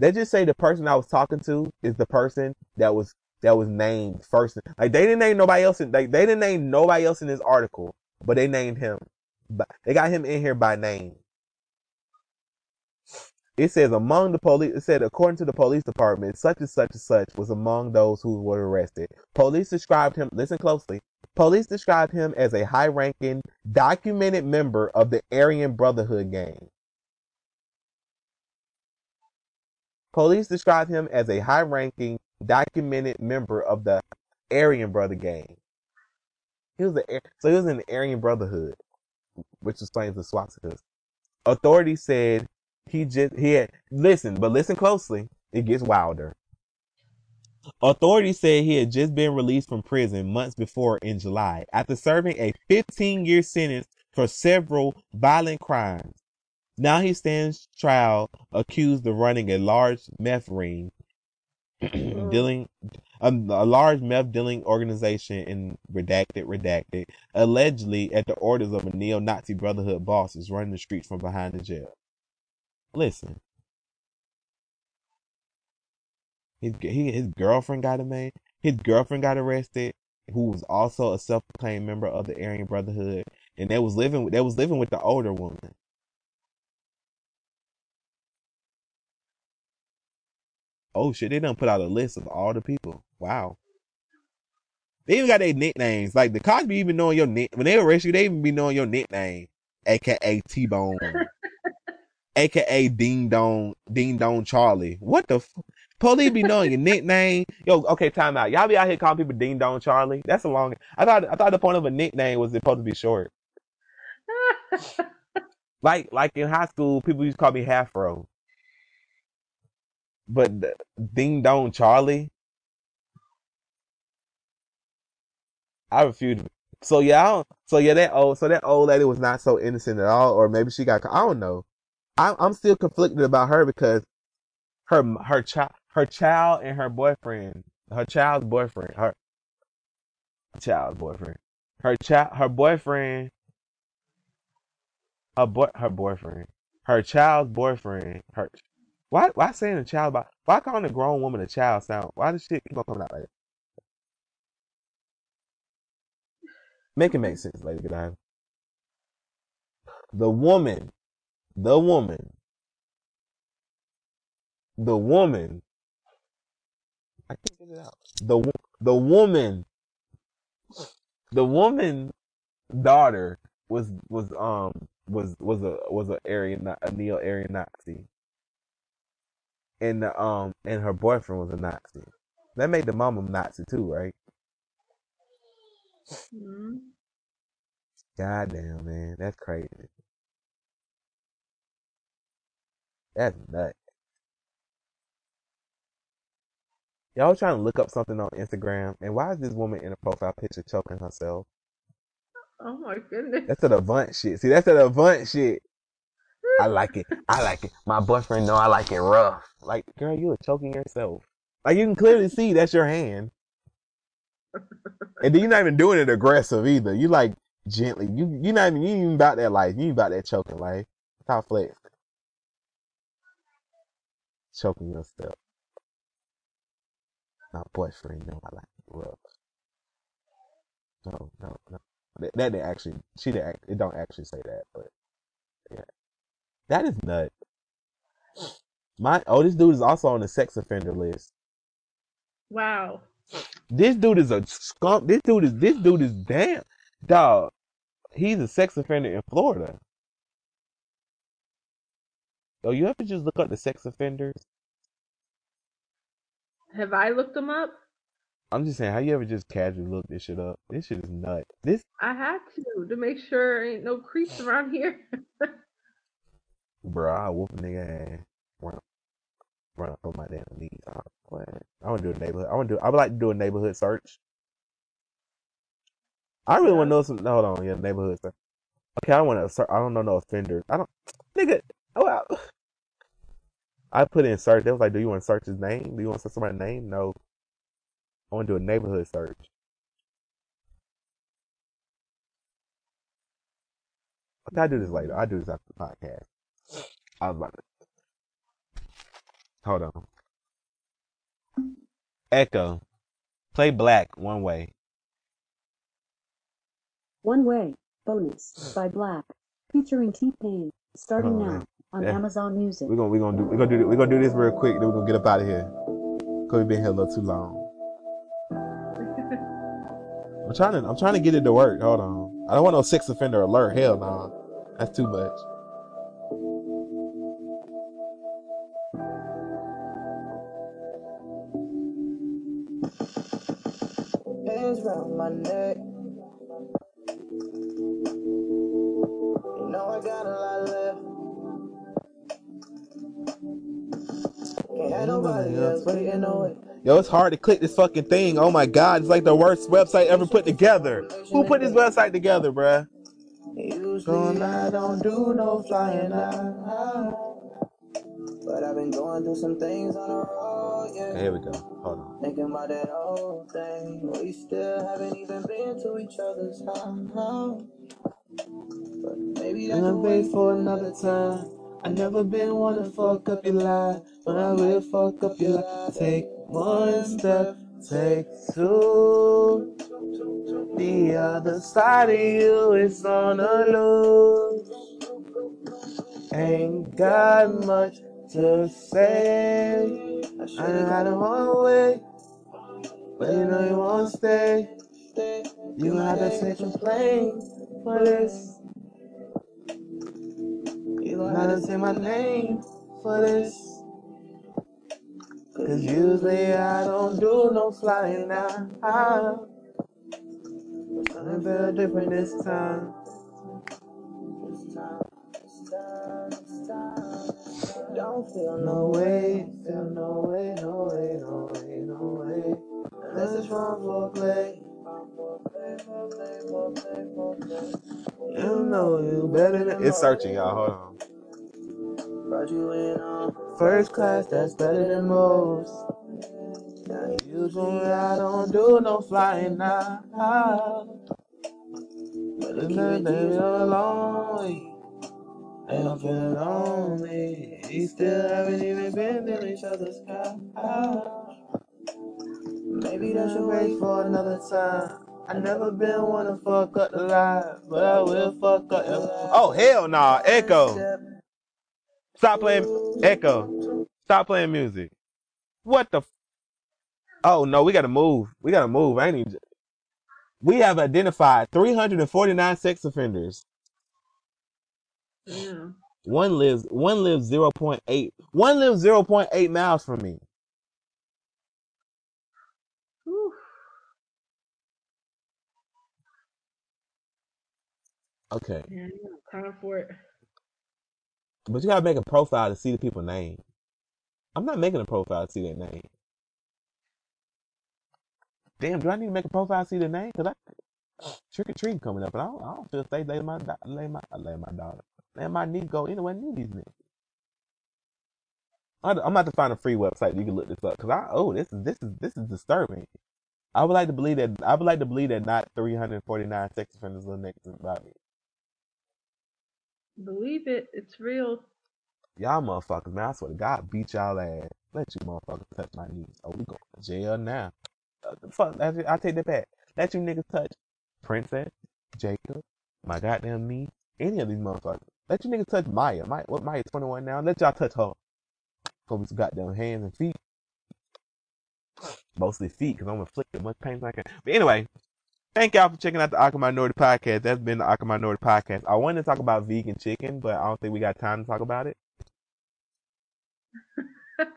They just say the person I was talking to is the person that was that was named first. Like they didn't name nobody else in they didn't name nobody else in this article, but they named him. They got him in here by name. it says among the police, it said according to the police department, such and such and such was among those who were arrested. Police described him, listen closely, police described him as a high ranking, documented member of the Aryan Brotherhood gang. Police described him as a high ranking, documented member of the Aryan Brother gang. He was so he was in the Aryan Brotherhood, which explains the swastikas. Authorities said he just he had listen, but listen closely. It gets wilder. Authorities said he had just been released from prison months before in July after serving a 15 year sentence for several violent crimes. Now he stands trial accused of running a large meth ring, dealing um, a large meth dealing organization in redacted redacted allegedly at the orders of a neo-Nazi Brotherhood boss is running the streets from behind the jail. Listen, his he, his girlfriend got a man. His girlfriend got arrested, who was also a self-proclaimed member of the Aryan Brotherhood, and they was living they was living with the older woman. Oh shit, they done put out a list of all the people. Wow. They even got their nicknames. Like the cops be even knowing your nick when they arrest you, they even be knowing your nickname. AKA T Bone. AKA Ding Dong Ding Dong Charlie. What the f- police be knowing your nickname? Yo, okay, time out. Y'all be out here calling people Ding Dong Charlie. That's a long I thought I thought the point of a nickname was supposed to be short. Like like in high school, people used to call me Halfro. But Ding Dong Charlie, I refuse. So yeah, I so yeah, that old, so that old lady was not so innocent at all, or maybe she got. I don't know. I'm I'm still conflicted about her because her her child her child and her boyfriend, her child's boyfriend, her child's boyfriend, her child, her boyfriend, her boy, her boyfriend, her child's boyfriend, her. Why why saying a child about? Why calling a grown woman a child sound? Why does shit keep on coming out like that? Make it make sense, lady. Night. The woman, the woman, the woman. I can't get it out. The the woman, the woman daughter was was um was was a was a Aryan a neo Aryan Nazi, and the, um and her boyfriend was a Nazi. That made the mama Nazi too, right? Mhm. God damn, man, that's crazy. That's nuts. Y'all trying to look up something on Instagram, and why is this woman in a profile picture choking herself? Oh my goodness. That's that Avant shit. See, that's that Avant shit. I like it. I like it. My boyfriend know I like it rough. Like, girl, you are choking yourself. Like you can clearly see that's your hand. And then you're not even doing it aggressive either. You like gently. You you not even you even about that life. You ain't about that choking life. Top flex. Choking yourself. My boyfriend know I like it rough. No, no, no. That, that didn't actually she didn't it don't actually say that, but yeah. That is nut. My oh this dude is also on the sex offender list. Wow. This dude is a skunk. This dude is this dude is damn dog. He's a sex offender in Florida. Oh, you ever just look up the sex offenders? Have I looked them up? I'm just saying, how you ever just casually look this shit up? This shit is nut. This I had to to make sure ain't no creeps around here. bro, I whoop a nigga ass. Run, run up on my damn knees. Oh? I want to do a neighborhood. I want to do. I would like to do a neighborhood search. I really want to know some. Hold on, yeah, neighborhood search. Okay, I want to. search. I don't know no offenders. I don't, nigga. Oh, I, I put in search. They was like, "Do you want to search his name? Do you want to search somebody's name?" No. I want to do a neighborhood search. Okay, I'll do this later. I'll do this after the podcast. I about to. Hold on. Echo. Play 6LACK one way. One Way, Bonus, by 6LACK, featuring T-Pain, starting Oh, now. on Yeah. Amazon Music. We're gonna we're gonna do we're gonna do we're gonna do this real quick. Then we're gonna get up out of here. Cause we've been here a little too long. I'm trying to I'm trying to get it to work. Hold on. I don't want no sex offender alert. Hell no. That's too much. My neck. You know I got a lot left. Can't have nobody else waiting on it. Yo, it's hard to click this fucking thing. Oh my god, it's like the worst website ever put together. Who put this website together, bruh? Usually I don't do no flying out. But I've been going through some things on the road, yeah. Here we go. Hold on. Thinking about that old thing. We still haven't even been to each other's house. But maybe that's a wait for another time. I never been one to fuck up your life, but I will fuck up your life. Take one step, take two. The other side of you is on the loose. Ain't got much to say. I done had a whole way, but you know you won't stay. You have to take some blame for this. You have to say my name for this. Cause usually I don't do no flying now. But something felt different this time. This time, this time, this time. Don't feel no way, feel no way, no way, no way, no way. Unless it's wrong for play. You know you better than It's searching, y'all. Hold on. Brought you in on first class, that's better than most. Now usually I don't do no flying now. But it's not that you're lonely. And I'm feeling lonely. We still haven't even been in each other's house. Maybe that should wait for another time. I never been one to fuck up the life, but I will fuck up your life. Oh hell nah, Echo. Stop playing Echo. Stop playing music. What the f- Oh no, we gotta move. We gotta move. I ain't even we have identified 349 sex offenders. Yeah. One lives one lives 0.8 one lives 0.8 miles from me. Whew. Okay. Yeah, time for it. But you gotta make a profile to see the people's name. I'm not making a profile to see their name. Damn, do I need to make a profile to see their name? Cause I trick or treat coming up, and I don't, I don't feel safe letting my letting my letting my daughter letting my niece go anywhere near these niggas. I- I'm about to find a free website you can look this up because I oh this is this is this is disturbing. I would like to believe that I would like to believe that not 349 sex offenders little niggas about me. Believe it, it's real. Y'all motherfuckers, man, I swear to God, beat y'all ass. Let you motherfuckers touch my knees. Oh, we going to jail now. Uh, fuck, I, I take that back. Let you niggas touch Princess, Jacob, my goddamn niece, any of these motherfuckers. Let you niggas touch Maya. Maya, what Maya 21 now? Let y'all touch her. Some goddamn hands and feet. Mostly feet, because I'm inflicting as much pain as I can. But anyway, thank y'all for checking out the Awkward Minority Podcast. That's been the Awkward Minority Podcast. I wanted to talk about vegan chicken, but I don't think we got time to talk about it.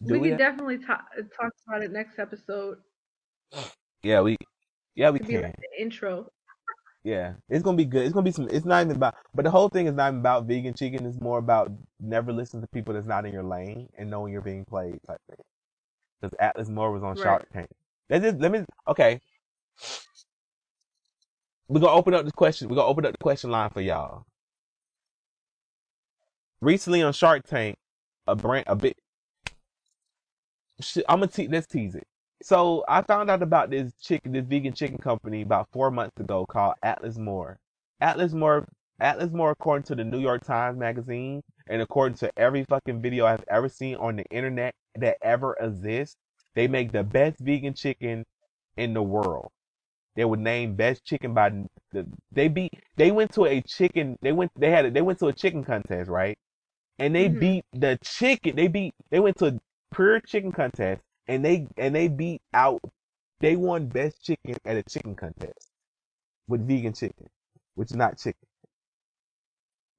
We we could definitely talk talk about it next episode. Yeah, we yeah we be can. like the intro. Yeah, it's gonna be good. It's gonna be some. It's not even about. But the whole thing is not even about vegan chicken. It's more about never listen to people that's not in your lane and knowing you're being played type thing. Because Atlas Moore was on Right. Shark Tank. Let just let me. Okay, we're gonna open up the question. We're gonna open up the question line for y'all. Recently on Shark Tank, a brand a bit. I'm gonna te- let's tease it. So I found out about this chicken, this vegan chicken company about four months ago called Atlas More. Atlas More, Atlas More, according to the New York Times magazine, and according to every fucking video I've ever seen on the internet that ever exists, they make the best vegan chicken in the world. they were named best chicken by the they beat they went to a chicken they went they had a, they went to a chicken contest right and they Mhm. beat the chicken they beat they went to a pure chicken contest and they and they beat out they won best chicken at a chicken contest with vegan chicken which is not chicken.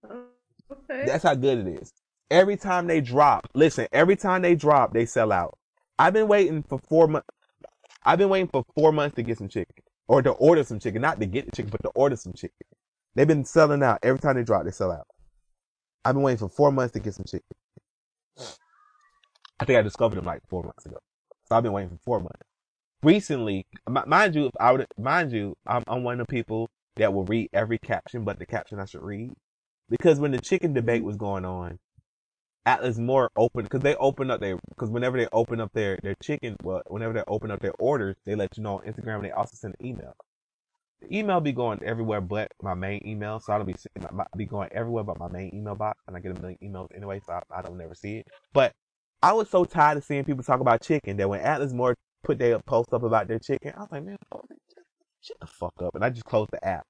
Oh, okay. that's how good it is. Every time they drop listen every time they drop they sell out. I've been waiting for four months i've been waiting for four months to get some chicken or to order some chicken not to get the chicken but to order some chicken. They've been selling out. Every time they drop they sell out. I've been waiting for four months to get some chicken. I think i discovered them like four months ago so i've been waiting for four months recently mi- mind you i would mind you i'm, I'm one of the people that will read every caption but the caption i should read because when the chicken debate was going on Atlas more open because they open up their because whenever they open up their their chicken, well, whenever they open up their orders, they let you know on Instagram. And they also send an email. The email be going everywhere but my main email, so I don't be seeing- my- be going everywhere but my main email box, and I get a million emails anyway, so I, I don't never see it. But I was so tired of seeing people talk about chicken that when Atlas More put their post up about their chicken, I was like, man, oh, man, shut the fuck up, and I just closed the app.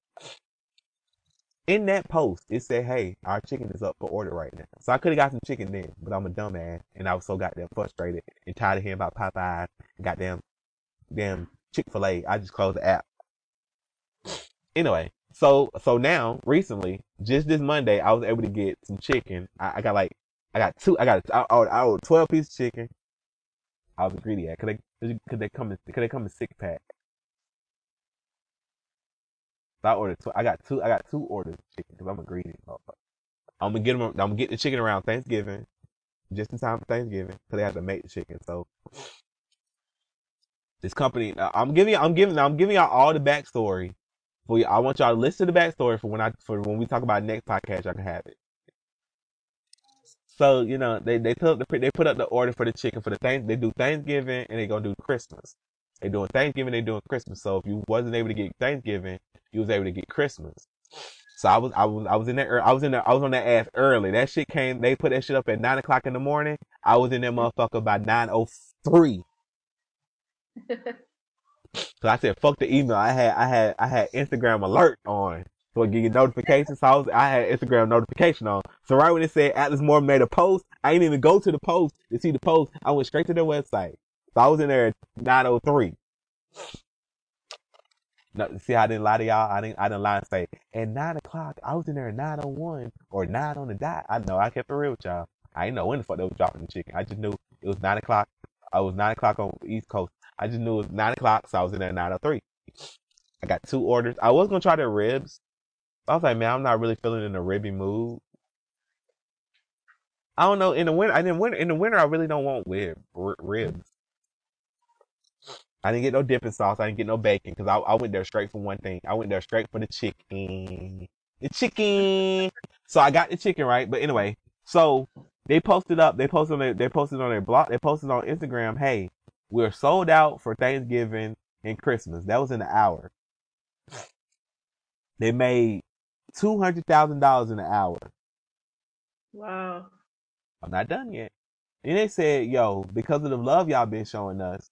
In that post, it said, "Hey, our chicken is up for order right now." So I could have got some chicken then, but I'm a dumbass, and I was so goddamn frustrated and tired of hearing about Popeyes and goddamn, damn Chick Fil A. I just closed the app. Anyway, so so now recently, just this Monday, I was able to get some chicken. I, I got like, I got two. I got I ordered, I ordered twelve pieces of chicken. I was greedy at. Could they could they come in could they come in six pack? So I ordered. Tw- I got two. I got two orders of chicken because I'm a greedy motherfucker. I'm gonna get them. I'm gonna get the chicken around Thanksgiving, just in time for Thanksgiving, because they have to make the chicken. So this company, I'm giving. I'm giving. I'm giving y'all all the backstory for you. I want y'all to listen to the backstory for when I for when we talk about next podcast. Y'all can have it. So you know they they put up the they put up the order for the chicken for the thing. They do Thanksgiving and they gonna do Christmas. They doing Thanksgiving. They doing Christmas. So if you wasn't able to get Thanksgiving, you was able to get Christmas. So I was I was I was in there I was in there I was on that ass early. That shit came. They put that shit up at nine o'clock in the morning. I was in that motherfucker by nine oh three. So I said, fuck the email. I had I had I had Instagram alert on. So I get you notifications. So I was I had Instagram notification on. So right when it said Atlas Moore made a post, I didn't even go to the post to see the post. I went straight to their website. So I was in there at nine oh three. No, see, how I didn't lie to y'all. I didn't. I didn't lie and say at nine o'clock. I was in there at nine oh one or nine on the dot. I know. I kept it real with y'all. I didn't know when the fuck they was dropping the chicken. I just knew it was nine o'clock. I was nine o'clock on East Coast. I just knew it was nine o'clock, so I was in there at nine oh three. I got two orders. I was gonna try their ribs. I was like, man, I'm not really feeling in a ribby mood. I don't know. In the winter, I didn't winter. In the winter, I really don't want rib, ribs. I didn't get no dipping sauce. I didn't get no bacon because I, I went there straight for one thing. I went there straight for the chicken. The chicken. So I got the chicken right. But anyway, so they posted up. They posted on their, they posted on their blog. They posted on Instagram. Hey, we're sold out for Thanksgiving and Christmas. That was in an hour. They made two hundred thousand dollars in an hour. wow. I'm not done yet. And they said, yo, because of the love y'all been showing us,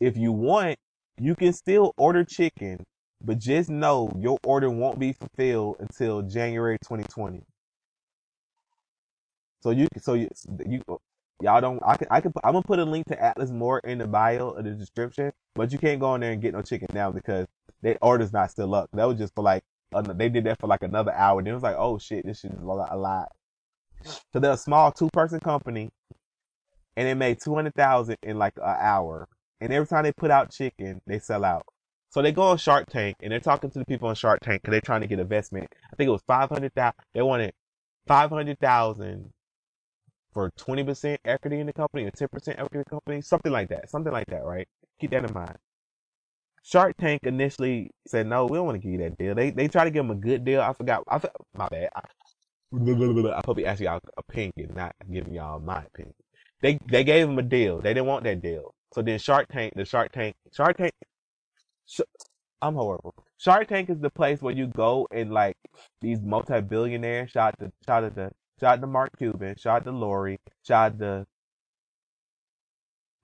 if you want, you can still order chicken, but just know your order won't be fulfilled until January 2020. So you, so you, you, y'all don't, I can, I can, I'm gonna put a link to Atlas More in the bio of the description, but you can't go in there and get no chicken now because their order's not still up. That was just for like, they did that for like another hour. Then it was like, oh shit, this is a lot. So they're a small two person company and they made 200,000 in like an hour. And every time they put out chicken, they sell out. So they go on Shark Tank and they're talking to the people on Shark Tank because they're trying to get investment. I think it was 500,000. They wanted 500,000 for 20% equity in the company or 10% equity in the company, something like that. Something like that, right? Keep that in mind. Shark Tank initially said, no, we don't want to give you that deal. They, they tried to give him a good deal. I forgot. I, my bad. I, I probably asked y'all opinion, not giving y'all my opinion. They they gave him a deal. They didn't want that deal. So then Shark Tank, the Shark Tank, Shark Tank. Sh- I'm horrible. Shark Tank is the place where you go and like these multi-billionaires. Shout out to shout out to shout out to Mark Cuban. Shout out to Lori. Shout out to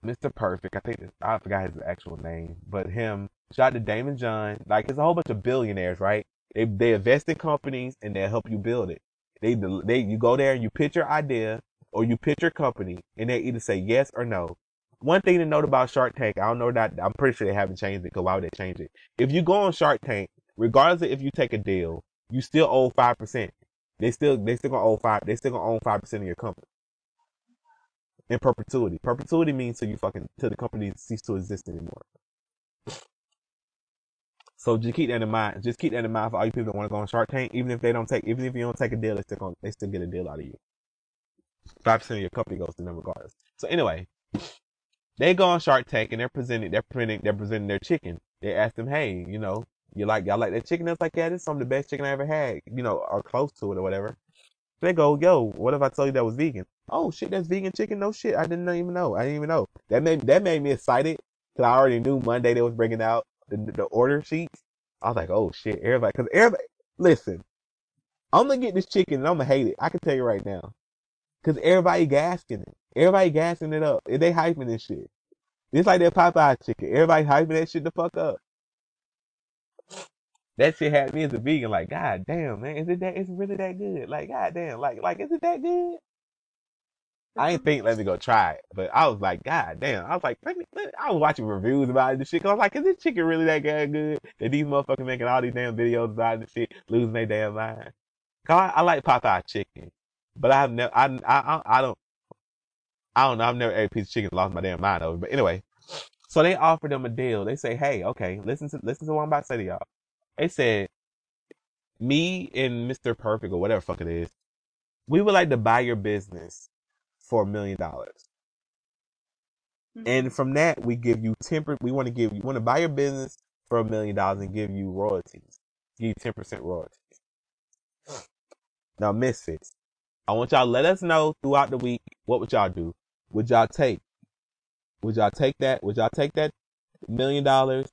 Mr. Perfect. I think I forgot his actual name, but him Shout out to Daymond John. Like it's a whole bunch of billionaires, right? They they invest in companies and they help you build it. They they you go there and you pitch your idea or you pitch your company and they either say yes or no. One thing to note about Shark Tank, I don't know that I'm pretty sure they haven't changed it because why would they change it? If you go on Shark Tank, regardless of if you take a deal, you still owe five percent. They still they still gonna own five. They still gonna own five percent of your company in perpetuity. Perpetuity means till you fucking till the company cease to exist anymore. So just keep that in mind. Just keep that in mind for all you people that want to go on Shark Tank. Even if they don't take, even if you don't take a deal, they still gonna, they still get a deal out of you. Five percent of your company goes to them regardless. So anyway, they go on Shark Tank and they're presenting, they're presenting, they're presenting their chicken. They ask them, hey, you know, you like, y'all like that chicken? That's like, yeah, this is some of the best chicken I ever had, you know, or close to it or whatever. They go, yo, what if I told you that was vegan? Oh shit, that's vegan chicken? No shit, I didn't even know. I didn't even know. That made that made me excited because I already knew Monday they was bringing out the, the order sheets. I was like, oh shit, everybody, because everybody, listen, I'm gonna get this chicken and I'm gonna hate it. I can tell you right now, because everybody gasking it, everybody gassing it up. They hyping this shit. It's like that Popeye chicken. Everybody hyping that shit the fuck up. That shit had me as a vegan, like, god damn, man, is it that? Is it really that good? Like, god damn, like, like, is it that good? I didn't think let me go try it, but I was like, God damn! I was like, let me, let, I was watching reviews about this shit. Cause I was like, is this chicken really that good? That these motherfuckers making all these damn videos about this shit, losing their damn mind. Cause I, I like Popeye chicken, but I have never, I, I, I don't, I don't know. I've never ate a piece of chicken, lost my damn mind over. But anyway, so they offer them a deal. They say, hey, okay, listen to, listen to what I'm about to say to y'all. They said, me and Mr. Perfect or whatever fuck it is, we would like to buy your business for a million dollars. Mm-hmm. And from that, we give you 10 we want to give you, want to buy your business for a million dollars and give you royalties. Give you 10% royalties. Now, misfits, I want y'all to let us know throughout the week, what would y'all do? Would y'all take, would y'all take that? Would y'all take that million dollars?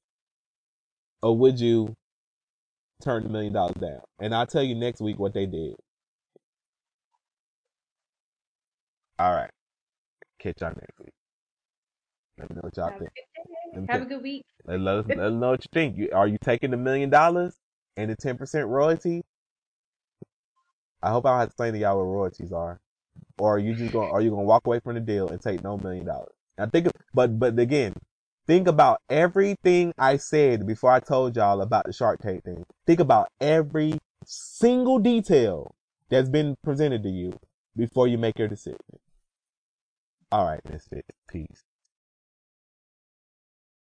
Or would you turn the million dollars down? And I'll tell you next week what they did. All right. Catch y'all next week. Let me know what y'all Have, think. Me have a good week. Let, let us, let us know what you think. You, are you taking the million dollars and the 10% royalty? I hope I don't have to explain to y'all what royalties are. Or are you just going, are you going to walk away from the deal and take no million dollars? I think, but, but again, think about everything I said before I told y'all about the Shark Tank thing. Think about every single detail that's been presented to you before you make your decision. All right, Misfit. Peace.